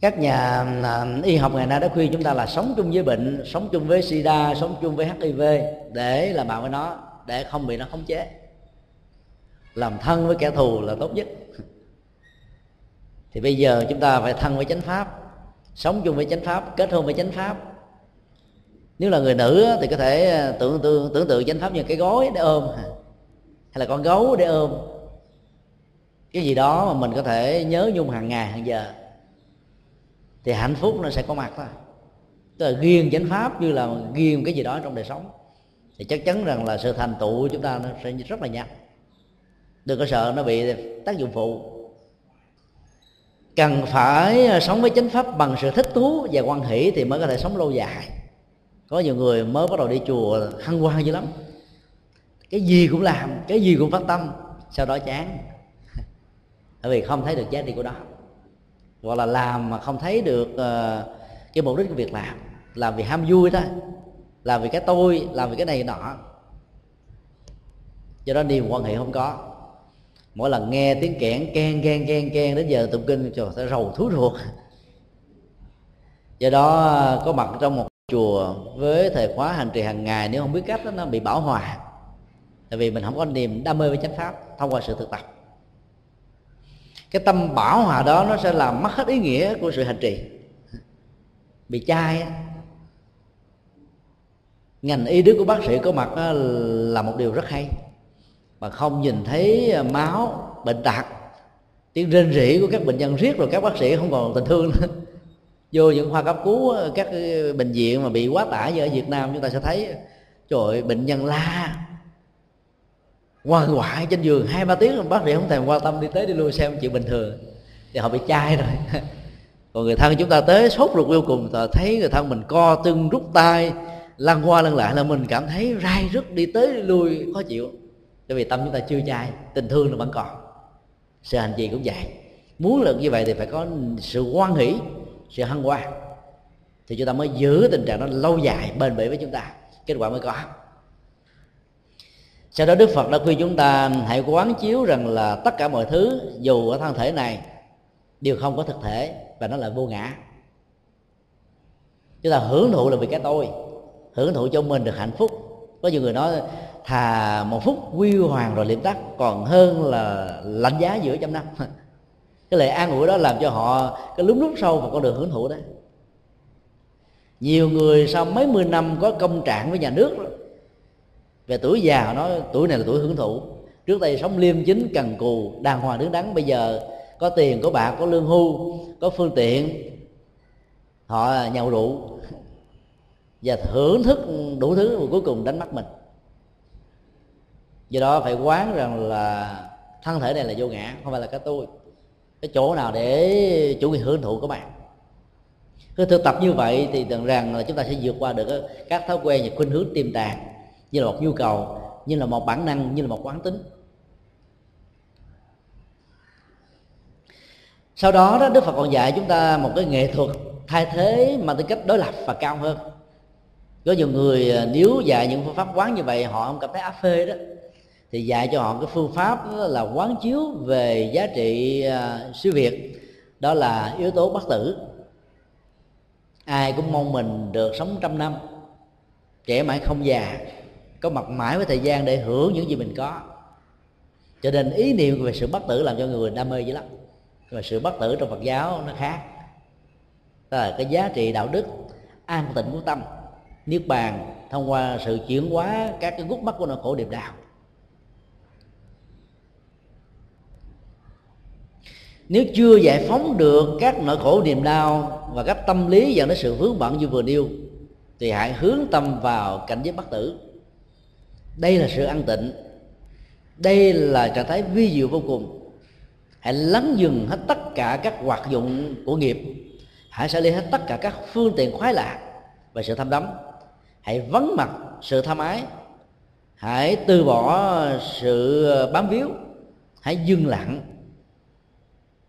Các nhà à, y học ngày nay đã khuyên chúng ta là sống chung với bệnh, sống chung với sida, sống chung với hiv để làm bạn với nó, để không bị nó khống chế. Làm thân với kẻ thù là tốt nhất. Thì bây giờ chúng ta phải thân với chánh pháp sống chung với chánh pháp, kết hôn với chánh pháp. Nếu là người nữ thì có thể ờ, tưởng tượng tưởng tượng chánh pháp như cái gối để ôm hay là con gấu để ôm? Cái gì đó mà mình có thể nhớ nhung hàng ngày, hàng giờ. Thì hạnh phúc nó sẽ có mặt thôi. Tức là ghiêng chánh pháp như là ghiêng cái gì đó trong đời sống. Thì chắc chắn rằng là sự thành tựu của chúng ta nó sẽ rất là nhanh. Đừng có sợ nó bị tác dụng phụ cần phải ờ, sống với chánh pháp bằng sự thích thú và quan hỷ thì mới có thể sống lâu dài. Có nhiều người mới bắt đầu đi chùa hăng hoang dữ lắm. Cái gì cũng làm, cái gì cũng phát tâm, sau đó chán. (laughs) Bởi vì không thấy được giá trị của đó. Hoặc là làm mà không thấy được ờ, cái mục đích của việc làm. Làm vì ham vui thôi, làm vì cái tôi, làm vì cái này nọ. Do đó niềm quan hệ không có mỗi lần nghe tiếng kẽn ken ken ken ken đến giờ tụng kinh trời sẽ rầu thú ruột. Do đó có mặt trong một chùa với thời khóa hành trì hàng ngày nếu không biết cách đó, nó bị bảo hòa. Tại vì mình không có niềm đam mê với chánh pháp thông qua sự thực tập. Cái tâm bảo hòa đó nó sẽ làm mất hết ý nghĩa của sự hành trì. Bị chai ngành y đức của bác sĩ có mặt là một điều rất hay mà không nhìn thấy à, máu bệnh tật. Tiếng rên rỉ của các bệnh nhân riết rồi các bác sĩ không còn tình thương nữa. (laughs) Vô những khoa cấp cứu à, các à, bệnh viện mà bị quá tải như ở Việt Nam chúng ta sẽ thấy trời ơi, bệnh nhân la quan quại trên giường hai ba tiếng bác sĩ không thèm quan tâm đi tới đi lui xem chuyện bình thường. Thì họ bị chai rồi. (laughs) Còn người thân chúng ta tới sốt ruột vô cùng ta thấy người thân mình co tưng rút tay lăn qua lăn lại là mình cảm thấy rai rứt đi tới đi lui khó chịu bởi vì tâm chúng ta chưa chai, tình thương nó vẫn còn. Sự hành trì cũng vậy. Muốn được như vậy thì phải có sự quan hỷ, sự hân hoan. Thì chúng ta mới giữ tình trạng đó lâu dài bền bỉ với chúng ta. Kết quả mới có. Sau đó đức phật đã khuyên chúng ta, hãy quán chiếu rằng là tất cả mọi thứ, dù ở thân thể này, đều không có thực thể và nó là vô ngã. Chúng ta hưởng thụ là vì cái tôi, hưởng thụ cho mình được hạnh phúc. Có nhiều người nói thà một phút quy hoàng rồi liệm tắt, còn hơn là lạnh giá giữa trăm năm. (laughs) Cái lời an ủi đó làm cho họ cái lúng lút sâu vào con đường hưởng thụ đấy. Nhiều người sau mấy mươi năm có công trạng với nhà nước, về tuổi già họ nói tuổi này là tuổi hưởng thụ. Trước đây sống liêm chính cần cù, đàng hoàng, đứng đắn. Bây giờ có tiền, có bạc, có lương hưu, có phương tiện, họ nhậu rượu. (laughs) Và thưởng thức đủ thứ và cuối cùng đánh mất mình do đó phải quán rằng là thân thể này là vô ngã không phải là cái tôi. Cái chỗ nào để chủ nghĩa hưởng thụ của bạn. Cứ thực tập như vậy thì tưởng rằng là chúng ta sẽ vượt qua được các thói quen và khuynh hướng tiềm tàng như là một nhu cầu như là một bản năng như là một quán tính. Sau đó, đó đức phật còn dạy chúng ta một cái nghệ thuật thay thế mà tư cách đối lập và cao hơn. Có nhiều người à, nếu dạy những phương pháp quán như vậy họ không cảm thấy áp phê đó thì dạy cho họ cái phương pháp là quán chiếu về giá trị uh, siêu việt. Đó là yếu tố bất tử. Ai cũng mong mình được sống trăm năm trẻ mãi không già có mặt mãi với thời gian để hưởng những gì mình có. Cho nên ý niệm về sự bất tử làm cho người đam mê dữ lắm. Mà sự bất tử trong phật giáo nó khác. Đó là cái giá trị đạo đức an tịnh của tâm niết bàn thông qua sự chuyển hóa các cái gút mắt của nỗi khổ điệp đạo. Nếu chưa giải phóng được các nỗi khổ niềm đau và các tâm lý dẫn đến sự vướng bận như vừa nêu, thì hãy hướng tâm vào cảnh giới bất tử. Đây là sự an tịnh. Đây là trạng thái vi diệu vô cùng. Hãy lắng dừng hết tất cả các hoạt dụng của nghiệp. Hãy xử lý hết tất cả các phương tiện khoái lạc và sự tham đắm. Hãy vắng mặt sự tham ái. Hãy từ bỏ sự bám víu. Hãy dừng lặng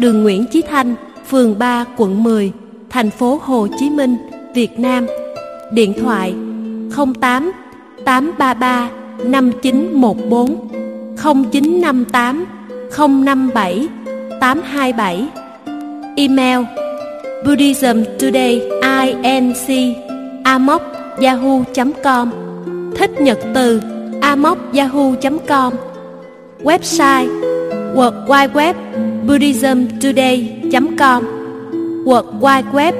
đường Nguyễn Chí Thanh, phường 3, quận 10, thành phố Hồ Chí Minh, Việt Nam. Điện thoại 08 833 5914 0958 057 827 Email Buddhism Today inc amok yahoo.com Thích nhật từ amok yahoo.com Website World Wide Web buddhismtoday.com World Wide Web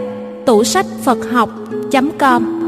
tủ sách Phật học.com